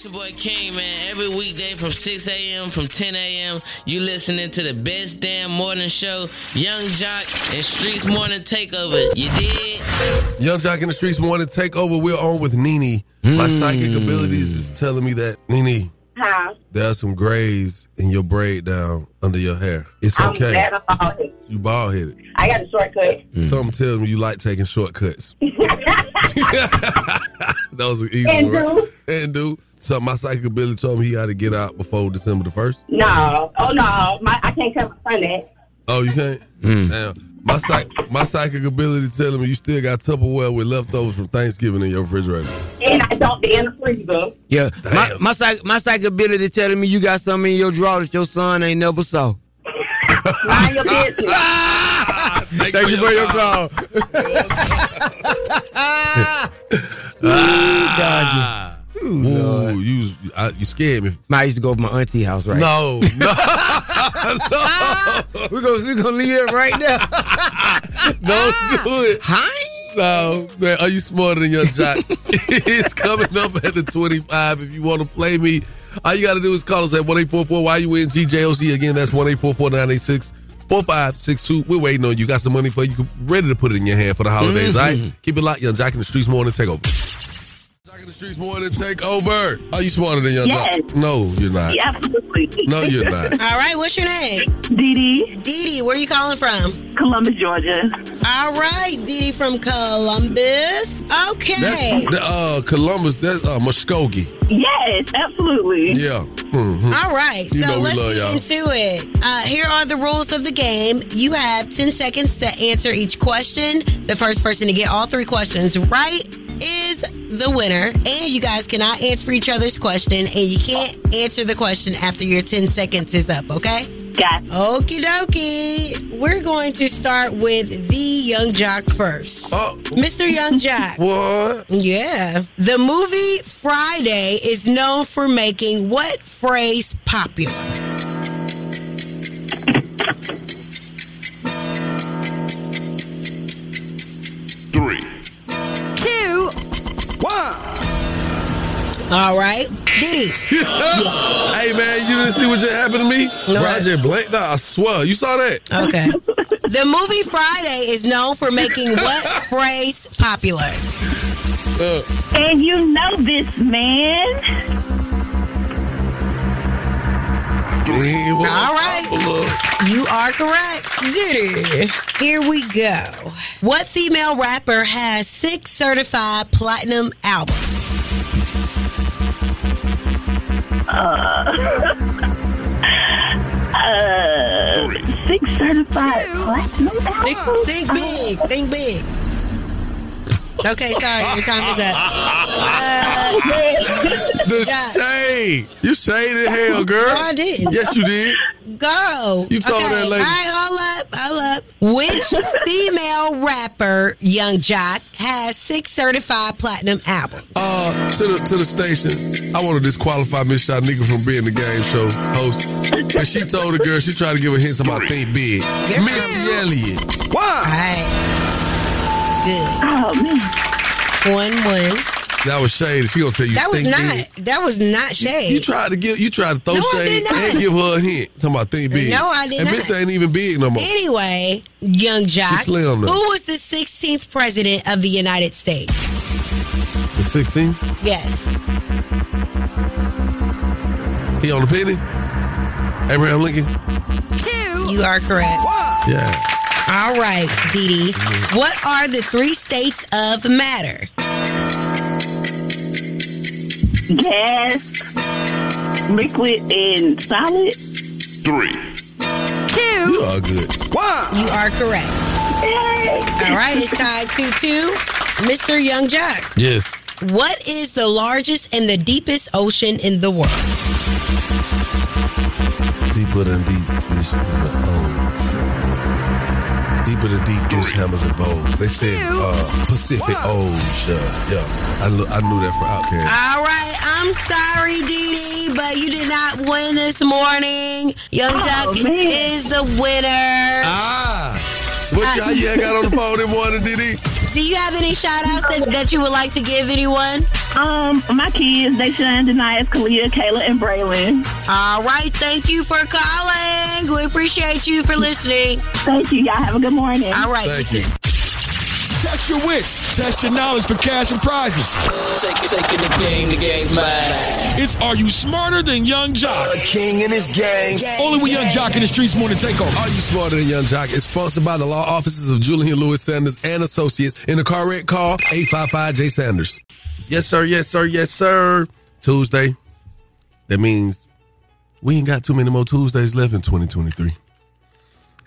It's your boy King, man. Every weekday from 6 a.m. from 10 a.m. You listening to the best damn morning show, Yung Joc and Streets Morning Takeover. You did? Yung Joc in the streets morning take over. We're on with Nene. My Hmm. psychic abilities is telling me that Nene, Huh? There's some grays in your braid down under your hair. It's I'm okay. glad I'm bald headed. You bald headed. I got a shortcut. Something tells me you like taking shortcuts. Those are easy, And right? do. And do. Something my psychic ability told me he had to get out before December the first. No. Oh no. My I can't tell my son that. Oh, you can't. Damn. My psych, my psychic ability telling me you still got Tupperware with leftovers from Thanksgiving in your refrigerator. And I don't be in the freezer. Yeah, my my psych, my psychic ability telling me you got something in your drawer that your son ain't never saw. Mind your business. Thank, you for your call. Ah. Ooh, you was- I, you scared me. I used to go to my auntie house, right? No, no, We're gonna we gonna leave it right now. Don't ah, do it. Hi. No, man, are you smarter than your jock? it's coming up at the 25. If you want to play me, all you got to do is call us at 1 844 GJOC. Again, that's 1 844 986 4562. We're waiting on you. Got some money for you. Ready to put it in your hand for the holidays, all right? Mm-hmm. Keep it locked. Yung Joc in the Streets Morning Takeover. Joc in the Streets Morning Takeover. Are you smarter than Yung Yes. Joc? No, you're not. Yeah, absolutely. No, you're not. All right, what's your name? Dee Dee. Dee Dee, where you calling from? Columbus, Georgia. All right, Dee Dee from Columbus. Okay. That's, uh, Columbus, that's uh, Muskogee. Yes, absolutely. Yeah. Mhm. All right, You so let's love get y'all. into it. Uh, here are the rules of the game. You have 10 seconds to answer each question. The first person to get all three questions right is the winner. And you guys cannot answer each other's question, and you can't answer the question after your 10 seconds is up, okay? Got Okie dokie. We're going to start with the Yung Joc first. Oh. Mr. Yung Joc. What? Yeah. The movie Friday is known for making what phrase popular? One. All right. Diddy. hey man, you didn't see what just happened to me? No. Roger blanked out. I swear. You saw that? Okay. the movie Friday is known for making what phrase popular? Uh, And you know this, man. All right. You are correct. Diddy. Here we go. What female rapper has six certified platinum albums? Uh, uh, six certified platinum Think, albums. think big. Think big. Okay, sorry. Your time is up. Uh, the Joc. shade. You shaded hell, girl. No, I didn't. Yes, you did. Go. You told okay. that lady. All right, hold up, hold up. Which female rapper, Yung Joc, has six certified platinum albums? Uh, to the to the station. I want to disqualify Miss Shanika from being the game show host. And she told the girl she tried to give a hint about think big. Missy Elliott. All right. Good. Oh man. One one. That was shade. She gonna tell you. That was think not. big. That was not shade. You tried to give. You tried to throw No, shade did not. and give her a hint. Talking about think big. No, I did not. and not. Miss ain't even big no more. Anyway, Yung Joc, slim, who was the 16th president of the United States? The 16. Yes. He on the penny. Abraham Lincoln. Two. You are correct. One. Yeah. All right, Dee Dee. What are the three states of matter? Gas, liquid, and solid. Three. Two. You are good. One. You are correct. All right, it's tied 2 2. Mr. Yung Joc. Yes. what is the largest and the deepest ocean in the world? Deeper than deep fish in the ocean. Deeper than deep dish hammers and bowls. They said uh, Pacific Ocean. Yeah, I, kn- I knew that for OutKast. All right, I'm sorry, Dee Dee, but you did not win this morning. Yung Oh, Joc man. is the winner. Ah. What you, how you got on the phone this morning, Didi? Do you have any shout outs that, that you would like to give anyone? Um, my kids, they shine Denias, Kalia, Kayla, and Braylon. All right, thank you for calling. We appreciate you for listening. Thank you. Y'all have a good morning. All right, Thank you you. too. Test your wits. Test your knowledge for cash and prizes. Take it, taking the game, the game's mine. It's Are You Smarter Than Yung Joc? A king in his gang. Only with Yung Joc in the Streets Morning Takeover. Are you smarter than Yung Joc? It's sponsored by the law offices of Julian Lewis Sanders and Associates. In the car wreck, call 855 J Sanders. Yes, sir. Yes, sir. Yes, sir. Tuesday. That means we ain't got too many more Tuesdays left in 2023.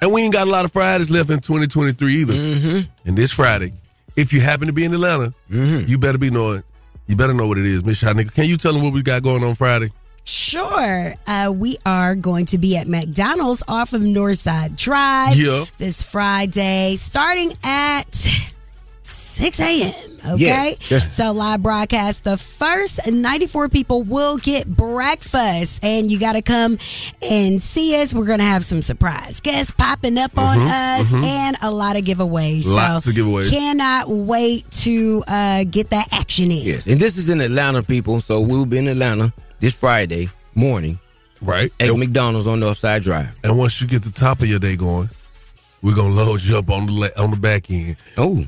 And we ain't got a lot of Fridays left in 2023 either. Mm-hmm. And this Friday, if you happen to be in Atlanta, you better be knowing. You better know what it is, Miss Shanika. Can you tell them what we got going on Friday? Sure. Uh, we are going to be at McDonald's off of Northside Drive Yeah. this Friday, starting at 6 a.m. Okay. Yeah. So, live broadcast. The first 94 people will get breakfast, and you got to come and see us. We're going to have some surprise guests popping up on Mhm, us mhm. and a lot of giveaways. Lots so of giveaways. Cannot wait to uh, get that action in. Yes, and this is in Atlanta, people. So we'll be in Atlanta this Friday morning, right? At McDonald's on Northside Drive. And once you get the top of your day going, we're gonna load you up on the on the back end. Oh,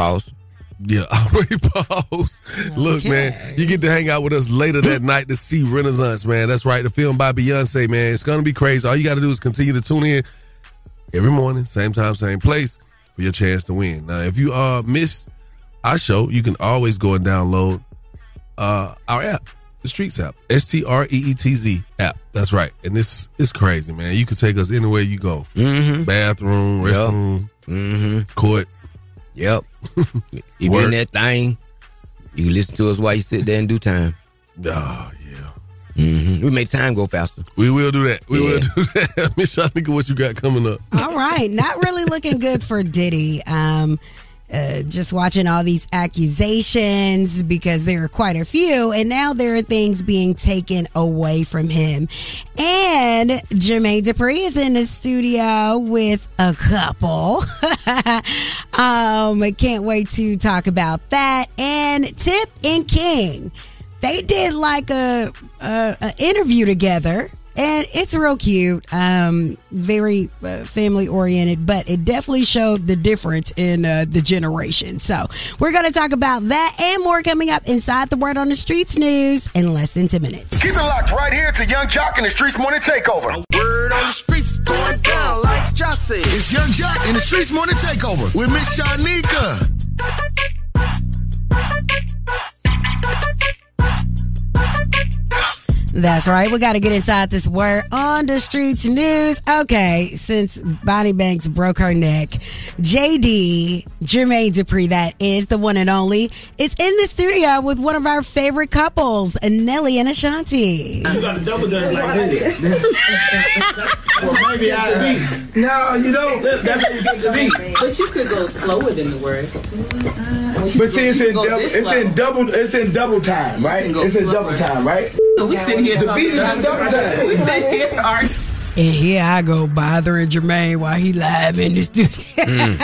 pause. Yeah, already pause. Look, man, you get to hang out with us later that night to see Renaissance, man. That's right, the film by Beyonce, man. It's gonna be crazy. All you got to do is continue to tune in every morning, same time, same place, for your chance to win. Now, if you uh miss our show, you can always go and download uh our app, the Streets app, S T R E E T Z app. That's right, and this is crazy, man. You can take us anywhere you go, Mm-hmm. bathroom, restroom, Mm-hmm. court. Yep. if you're in that thing, you can listen to us while you sit there and do time. Oh, yeah. Mm-hmm. We make time go faster. We will do that. We Yeah. will do that. Miss Shanika, what you got coming up? All right, not really looking good for Diddy. Um, uh, just watching all these accusations because there are quite a few, and now there are things being taken away from him. And Jermaine Dupri is in the studio with a couple. um, I can't wait to talk about that. And Tip and King, they did like a, a, a interview together and it's real cute um very uh, family oriented but it definitely showed the difference in uh, the generation so we're gonna talk about that and more coming up inside the word on the streets news in less than 10 minutes Keep it locked right here to Yung Joc in the Streets Morning Takeover. Word on the streets going down like Joc said. It's Yung Joc in the Streets Morning Takeover with Miss Shanika. That's right. We got to get inside this word on the streets news. Okay, since Bonnie Banks broke her neck, JD Jermaine Dupri, that is the one and only, is in the studio with one of our favorite couples, Nelly and Ashanti. You got to double dutch like this. well, maybe I. No, you don't. That's how you get the beat. But you could go slower than the word. But see, it's in double. It's in double. It's in double time, right? It's in double time, right? So we sitting here The beat is in. We sitting here arguing. And here I go bothering Jermaine while he live in the studio.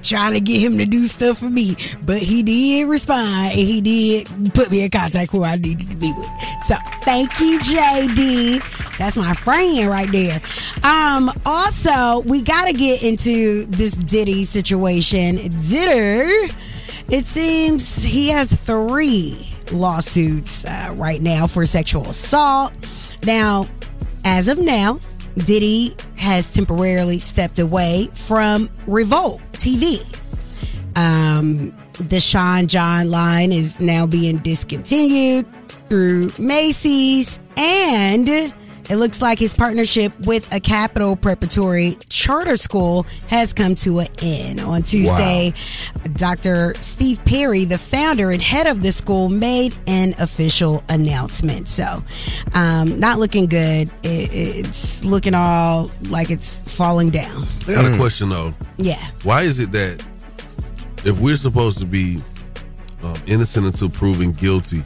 Trying to get him to do stuff for me. But he did respond and he did put me in contact who I needed to be with. So thank you, JD. That's my friend right there. Um, also, we gotta get into this Diddy situation. Didder, it seems he has three lawsuits uh, right now for sexual assault. Now, as of now, Diddy has temporarily stepped away from Revolt TV. Um, the Sean John line is now being discontinued through Macy's, and it looks like his partnership with a Capital Preparatory Charter School has come to an end. On Tuesday, Dr. Steve Perry, the founder and head of the school, made an official announcement. So, um, not looking good. It, it's looking all like it's falling down. I got a question though. Yeah. Why is it that if we're supposed to be um, innocent until proven guilty,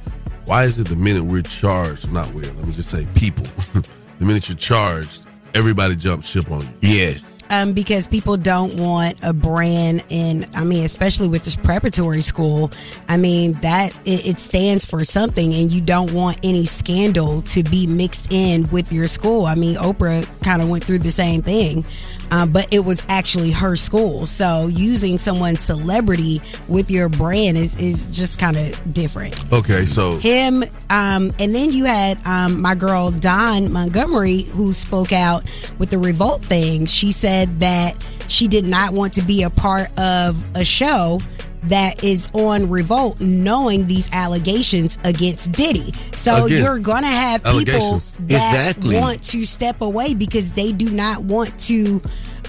why is it the minute we're charged, not we're, let me just say people, the minute you're charged, everybody jumps ship on you? Yes. um, because people don't want a brand in i mean especially with this preparatory school i mean that it, it stands for something and you don't want any scandal to be mixed in with your school i mean oprah kind of went through the same thing um, but it was actually her school. So using someone's celebrity with your brand is is just kind of different. Okay, so Him, um, and then you had um, my girl Don Montgomery who spoke out with the revolt thing. She said that she did not want to be a part of a show that is on revolt knowing these allegations against Diddy. So Again, you're going to have people that Exactly. want to step away because they do not want to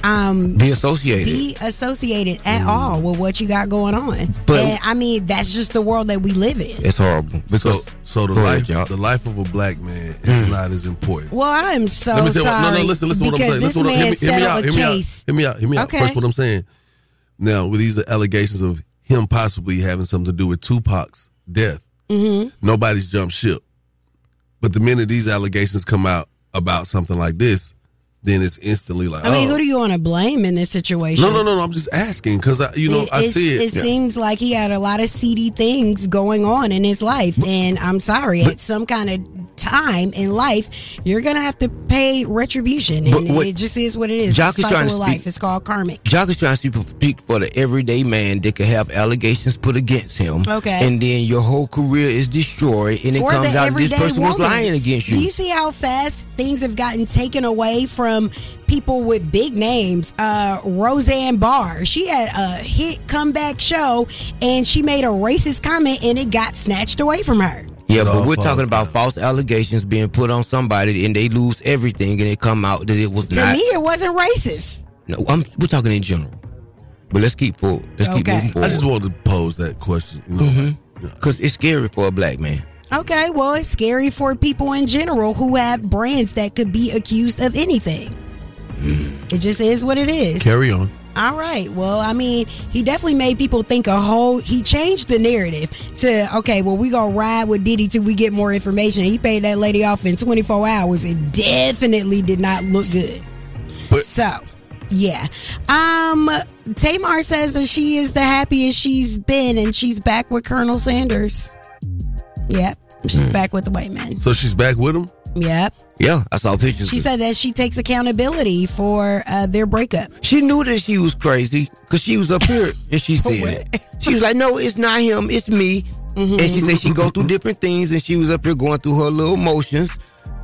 um Be associated. be associated at all with what you got going on. But- and I mean, that's just the world that we live in. It's horrible. so so the life ahead, y'all. the life of a black man is Mm. not as important. Well, I am so Let me tell you what, sorry. no, no, listen, listen what I'm saying. This Listen what I'm, man hear me, hear me settled out, a hear me out, case. hear me out, hear me out. Okay. First, what I'm saying. Now, with these allegations of him possibly having something to do with Tupac's death, Mm-hmm. nobody's jumped ship. But the minute these allegations come out about something like this, then it's instantly like, I mean, oh. who do you want to blame in this situation? no, no, no, no. I'm just asking because I, you know, It- I see it. It seems like he had a lot of seedy things going on in his life, and I'm sorry, at some kind of time in life, you're gonna have to pay retribution, But and what- it just is what it is. Joc It's is trying to life. speak- It's called karmic. Joc is trying to speak for the everyday man that could have allegations put against him. Okay. And then your whole career is destroyed and it For comes out this person was lying against you. Do you see how fast things have gotten taken away from people with big names? Uh, Roseanne Barr, she had a hit comeback show, and she made a racist comment, and it got snatched away from her. yeah, but we're talking about false allegations being put on somebody and they lose everything and it come out that it was To not. me, it wasn't racist. No, I'm, we're talking in general. But let's keep forward. Let's keep moving forward. I just wanted to pose that question. You know, Because it's scary for a black man. Okay, well, it's scary for people in general who have brands that could be accused of anything. It just is what it is. carry on. All right. Well, I mean, he definitely made people think a whole. He changed the narrative to okay. Well, we gonna ride with Diddy till we get more information. He paid that lady off in 24 hours. It definitely did not look good. But- so, yeah. Um, Tamar says that she is the happiest she's been, and she's back with Colonel Sanders. Yep, she's back with the white man. So she's back with him. Yep. Yeah, I saw pictures. She said that she takes accountability for uh, their breakup. She knew that she was crazy because she was up here and she said it. She was like, "No, it's not him, it's me." Mm-hmm. And she said she go through different things and she was up here going through her little emotions.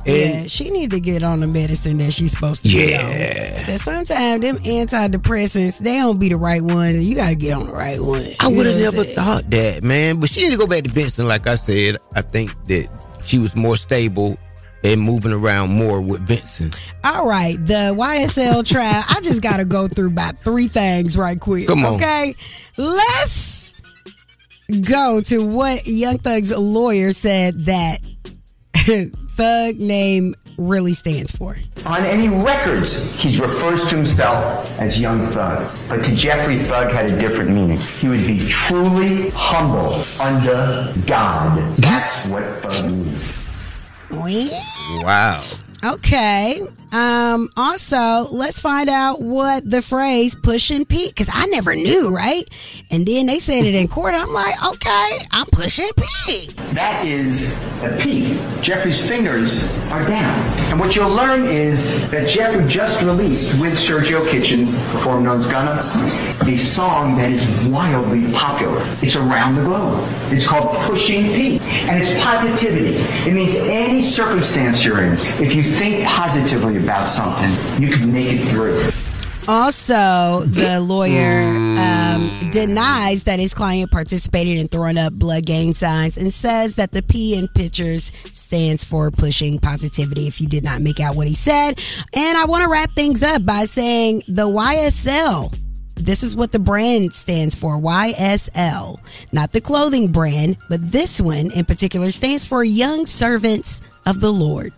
Yeah, she need to get on the medicine that she's supposed to Yeah. on. Cause sometimes them antidepressants, they don't be the right ones. You gotta get on the right one. I would have never thought that, man. But she need to go back to Benson. Like I said, I think that she was more stable and moving around more with Benson. All right, the YSL trial. I just gotta go through about three things right quick. Come on. Okay. Let's go to what Young Thug's lawyer said that Thug name really stands for. On any records, he refers to himself as Young Thug. But to Jeffery, Thug had a different meaning. He would be truly humble under God. That's what Thug means. Wow. Okay. Um, also, let's find out what the phrase pushing P because I never knew, right? And then they said it in court. I'm like, okay, I'm pushing P. That is a P. Jeffery's fingers are down. And what you'll learn is that Jeffery just released with Sergio Kitchens, performed known as Gunna, a song that is wildly popular. It's around the globe. It's called Pushing P. And it's positivity. It means any circumstance you're in, if you think positively about something, you can make it through. Also, the lawyer um, denies that his client participated in throwing up blood gang signs and says that the P in pictures stands for pushing positivity. If you did not make out what he said, and I want to wrap things up by saying the YSL. This is what the brand stands for YSL, not the clothing brand, but this one in particular stands for Young Servants of the Lord.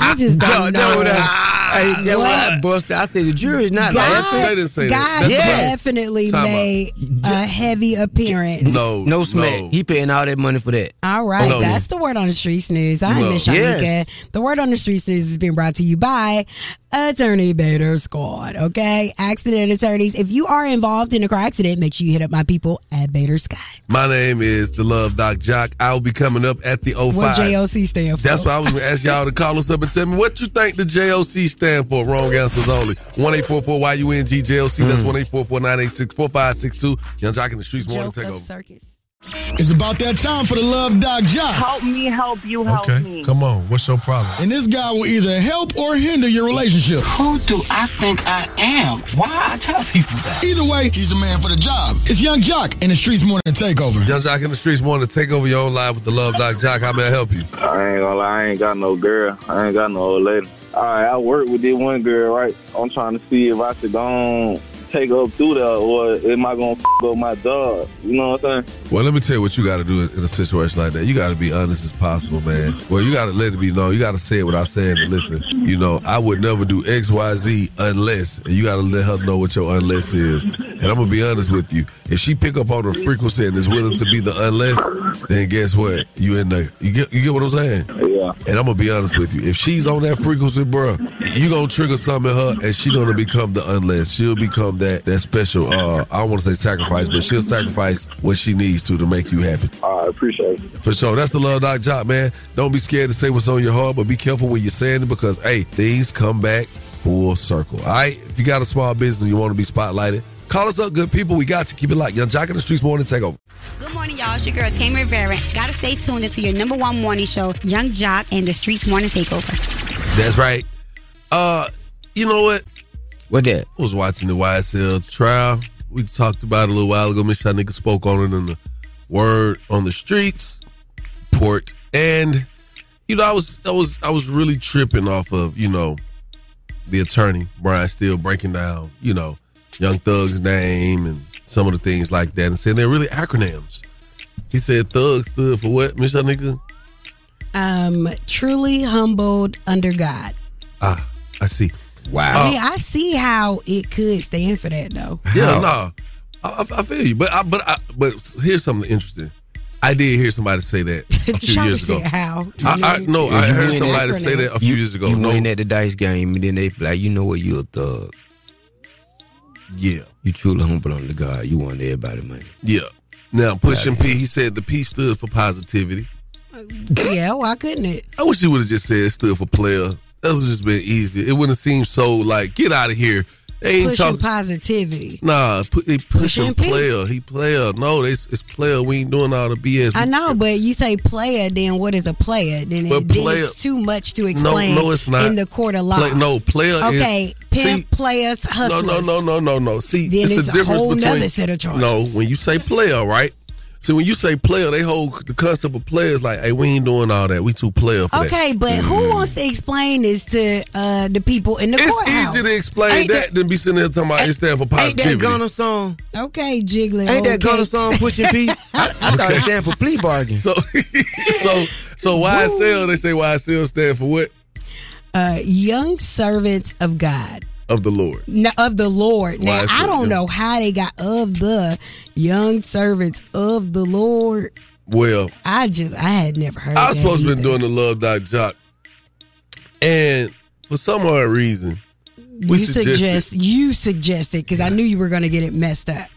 I just don't know. Hey, that What? was I busted. I said the jury's not God, laughing. They didn't say that. God That's definitely Time out. made a heavy appearance. No, No smack. no. He paying all that money for that. All right, No. that's the word on the streets news. I'm No. Miss Shanika. Yes. The word on the streets news is being brought to you by Attorney Bader Scott. Okay, accident attorneys. If you are involved in a car accident, make sure you hit up my people at Bader Scott. My name is the Love Doc Joc. I will be coming up at the 05. What JOC stand for? That's why I was going to ask y'all to call us up and tell me what you think the JOC stand for. Wrong answers only. One eight four four Y U N G JOC. That's hmm. one eight four four nine eight six four five six two. Yung Joc in the streets. Morning take over. Circus. It's about that time for the Love Doc Joc. Help me, help you, help me. Come on. What's your problem? And this guy will either help or hinder your relationship. Who do I think I am? Why I tell people that? Either way, he's a man for the job. It's Yung Joc in the Streets Morning Takeover. Yung Joc in the streets. Morning to take over your own live with the Love Doc Joc. How may I help you? I ain't gonna lie, I ain't got no girl. I ain't got no old lady. All right, I work with this one girl, right? I'm trying to see if I should go on, take her up through there or am I gonna f up my dog? You know what I'm saying? Well, let me tell you what you got to do in a situation like that. You got to be honest as possible, man. Well, you got to let it be known. You got to say it without saying it. Listen, you know, I would never do X, Y, Z unless, and you got to let her know what your unless is. And I'm gonna be honest with you. If she pick up on the frequency and is willing to be the unless, then guess what? You in there. You get you get what I'm saying? Yeah. And I'm gonna be honest with you. If she's on that frequency, bro, you gonna trigger something in her, and she gonna become the unless. She'll become that that special. Uh, I don't want to say sacrifice, but she'll sacrifice what she needs to to make you happy. I appreciate it. For sure. That's the love doc job, man. Don't be scared to say what's on your heart, but be careful when you're saying it because hey, things come back full circle. All right. If you got a small business you want to be spotlighted, call us up, good people. We got you. Keep it locked. Yung Joc in the streets morning takeover. Good morning, y'all. It's your girl, Tammy Rivera. Gotta stay tuned into your number one morning show, Yung Joc and the Streets Morning Takeover. That's right. Uh, you know what? What that? I was watching the YSL trial. We talked about it a little while ago. Miss Shanika spoke on it in the word on the streets port. And you know, I was I was I was really tripping off of, you know, the attorney, Brian Steel breaking down, you know, Young Thug's name and some of the things like that and saying they're really acronyms. He said Thug stood for what, Miss Shanika? Um, truly humbled under God. Ah, I see. Wow. I mean, I see how it could stand for that though. Yeah, no, I, I I feel you, but I, but I, but here's something interesting. I did hear somebody say that a few Trying years ago. say how. I, I no, I you heard win somebody that- say that a few you, years ago. You No, win at the dice game, and then they be like, you know what, you a thug. Yeah. You truly humble under God. You want everybody money. yeah. Now pushing P, he said the P stood for positivity. yeah, why couldn't it? I wish he would have just said it stood for player. That would just been easy. It wouldn't seem so like get out of here. They ain't Pushing talking. positivity. Nah, pu- he pushing Pushing player. He player. No, it's, it's player. We ain't doing all the BS. I know, but you say player, then what is a player? Then, it, But then it's too much to explain no, it's not. in the court of law. Play- no, player is- Okay, pimp, see- players, No, hustlers. no, no, no, no, no. See, Then it's, it's a a difference whole between set of charges. no. When you say player, right? So when you say player, they hold the concept of players like, hey, we ain't doing all that. We too player for that. Okay, but who wants to explain this to uh, the people in the It's courthouse? easy to explain that, than be sitting there talking about it stand for Ain't positivity. that Gunna song? Okay, jiggling. Ain't that old Gunna song pushing P? I, I thought it stand for plea bargain. So, so, so YSL, they say YSL stand for what? uh, young servants of God. Of the Lord. No, of the Lord. Now Why is I don't know how they got of the young servants of the Lord. Well, I just I had never heard. I was supposed to been doing the Love Doc Joc. And for some odd reason, we you suggested, suggest you suggested because I knew you were going to get it messed up.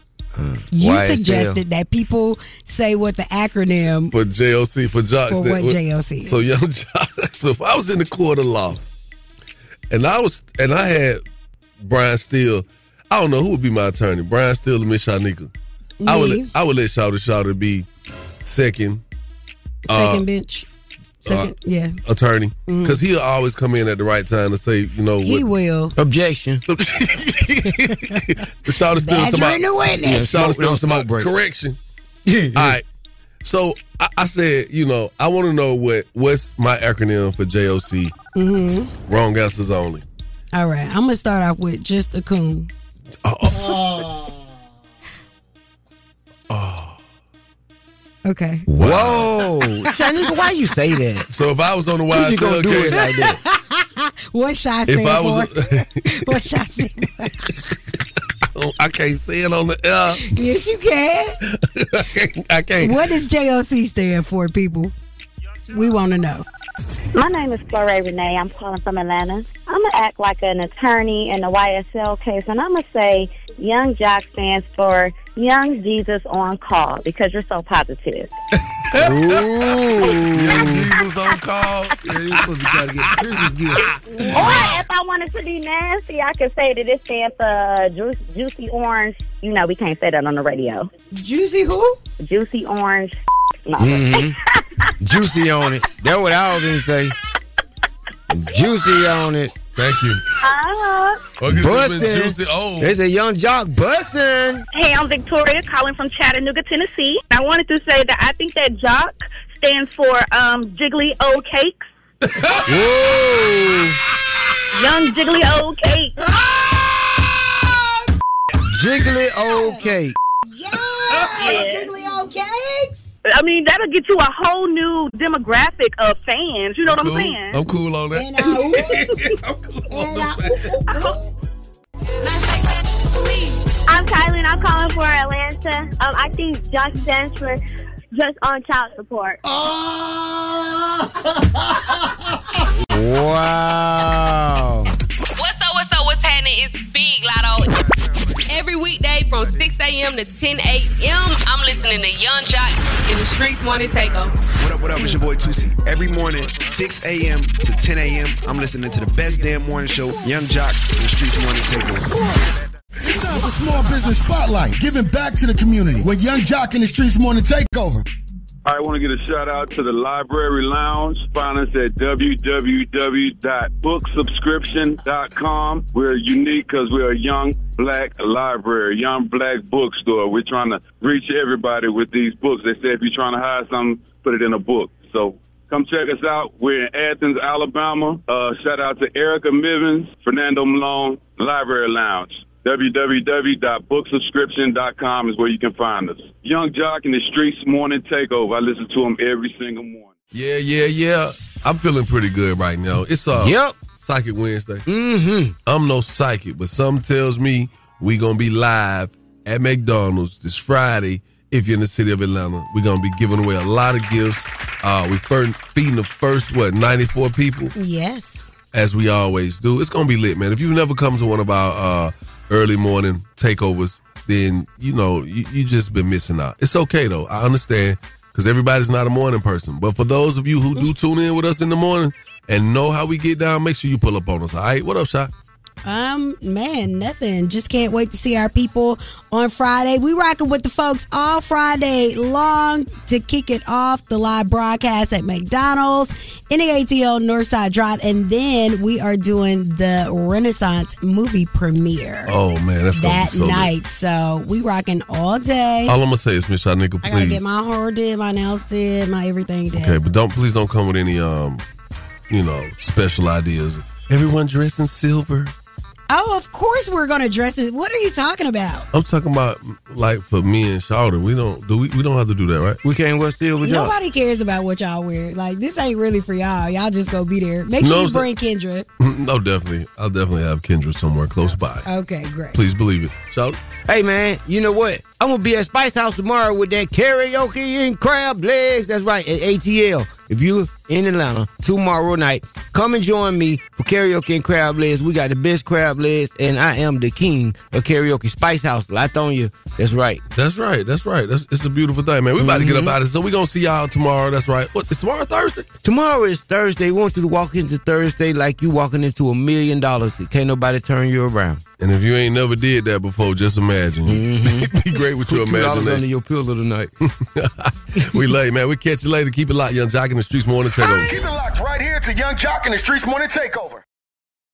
You YSL. suggested that people say what the acronym for JOC for Jocks. For what JOC is. So young Joc. So if I was in the court of law, and I was, and I had Brian Steel, I don't know who would be my attorney, Brian Steel or Miss Shanika. I would, let, I would let Shawty Shawty be second, second uh, bench. Second, yeah. attorney, Mhm. because he'll always come in at the right time to say, you know, He what, will. Objection. the Shawty Steel was talking Badgering the about, witness. yeah, Shawty Smoke- Steel was talking about correction. All right. So I, I said, you know, I want to know what what's my acronym for JOC. Mm-hmm. Wrong answers only. All right. I'm gonna start off with just a coon. Oh, okay. Whoa, Shanika, why you say that? So if I was on the You wild just gonna do it like that? what shot if stand I was, for? what shot stand Oh, I can't say it on the air. Yes, you can. I can't. I can't. What does JOC stand for, people? We want to know. My name is Flore Renee. I'm calling from Atlanta. I'm going to act like an attorney in the YSL case, and I'm going to say Yung Joc stands for Young Jesus on Call because you're so positive. Young Jesus on call. Yeah, you're supposed to be trying to get Christmas gift. Or if I wanted to be nasty, I could say that it stands for ju- Juicy Orange. You know, we can't say that on the radio. Juicy who? Juicy Orange. No. hmm Juicy on it. That's what I was gonna say. Juicy on it. Thank you. Okay, so it's been Bussin'. Oh. There's a Yung Joc bussin'. Hey, I'm Victoria calling from Chattanooga, Tennessee. I wanted to say that I think that Joc stands for um, Jiggly Old Cakes. Whoa. Young Jiggly Old Cakes. Jiggly old cake. Jiggly old cakes. I mean, that'll get you a whole new demographic of fans. You know what I'm saying? I'm cool on that. I'm Kylie and I'm calling for Atlanta. Um, I think Joc stands for just on child support. Oh! Wow. Every weekday from 6 a.m. to 10 a.m., I'm listening to Yung Joc in the Streets Morning Takeover. What up, what up? It's your boy Tusi. Every morning, 6 a.m. to 10 a.m., I'm listening to the best damn morning show, Yung Joc, in the Streets Morning Takeover. It's time for Small Business Spotlight, giving back to the community with Yung Joc in the Streets Morning Takeover. I want to get a shout out to the Library Lounge. Find us at www.booksubscription.com. We're unique because we're a young black library, young black bookstore. We're trying to reach everybody with these books. They say if you're trying to hide something, put it in a book. So come check us out. We're in Athens, Alabama. Uh, shout out to Erica Mivens, Fernando Malone, Library Lounge www.booksubscription.com is where you can find us. Yung Joc in the Streets Morning Takeover. I listen to him every single morning. Yeah, yeah, yeah. I'm feeling pretty good right now. It's uh Yep. Psychic Wednesday. Mm-hmm. I'm no psychic, but something tells me we gonna be live at McDonald's this Friday. If you're in the city of Atlanta, we're gonna be giving away a lot of gifts. Uh, we first feeding the first what 94 people Yes. as we always do. It's gonna be lit, man. If you've never come to one of our uh, early morning takeovers, then you know you, you just been missing out. It's okay though. I understand because everybody's not a morning person. But for those of you who do tune in with us in the morning and know how we get down, make sure you pull up on us. All right, what up, shot? Um, man, nothing. Just can't wait to see our people on Friday. We rocking with the folks all Friday long to kick it off the live broadcast at McDonald's in the ATL Northside Drive, and then we are doing the Renaissance movie premiere Oh man, that's gonna that be so night. So we rocking all day. All I'm gonna say is, Miss nigga, I gotta please. get my hair did, my nails did, my everything did. Okay, but don't please don't come with any um, you know, special ideas. Everyone dressed in silver. Oh, of course we're gonna dress it. What are you talking about? I'm talking about like for me and Shawty. We don't do we, we don't have to do that, right? We can't wear silver Nobody cares about what y'all wear. Like this ain't really for y'all. Y'all just go be there. Make sure No, you bring Kendra. no, definitely. I'll definitely have Kendra somewhere close by. Okay, great. Please believe it. Shawty. Hey man, you know what? I'm gonna be at Spice House tomorrow with that karaoke and crab legs. That's right, at ATL. If you're in Atlanta tomorrow night, come and join me for karaoke and crab legs. We got the best crab legs, and I am the king of karaoke. Spice House, Latonia. That's right. That's right. That's right. That's it's a beautiful thing, man. We about to get up Mhm. out of it. So we gonna see y'all tomorrow. That's right. What? Is tomorrow Thursday? Tomorrow is Thursday. We want you to walk into Thursday like you walking into a million dollars. Can't nobody turn you around. And if you ain't never did that before, just imagine. It'd mm-hmm. be great with your Put $2 under your pillow tonight. we late, man. We catch you later. Keep it locked, Yung Joc in the streets morning takeover. Keep it locked right here to Yung Joc in the Streets Morning Takeover.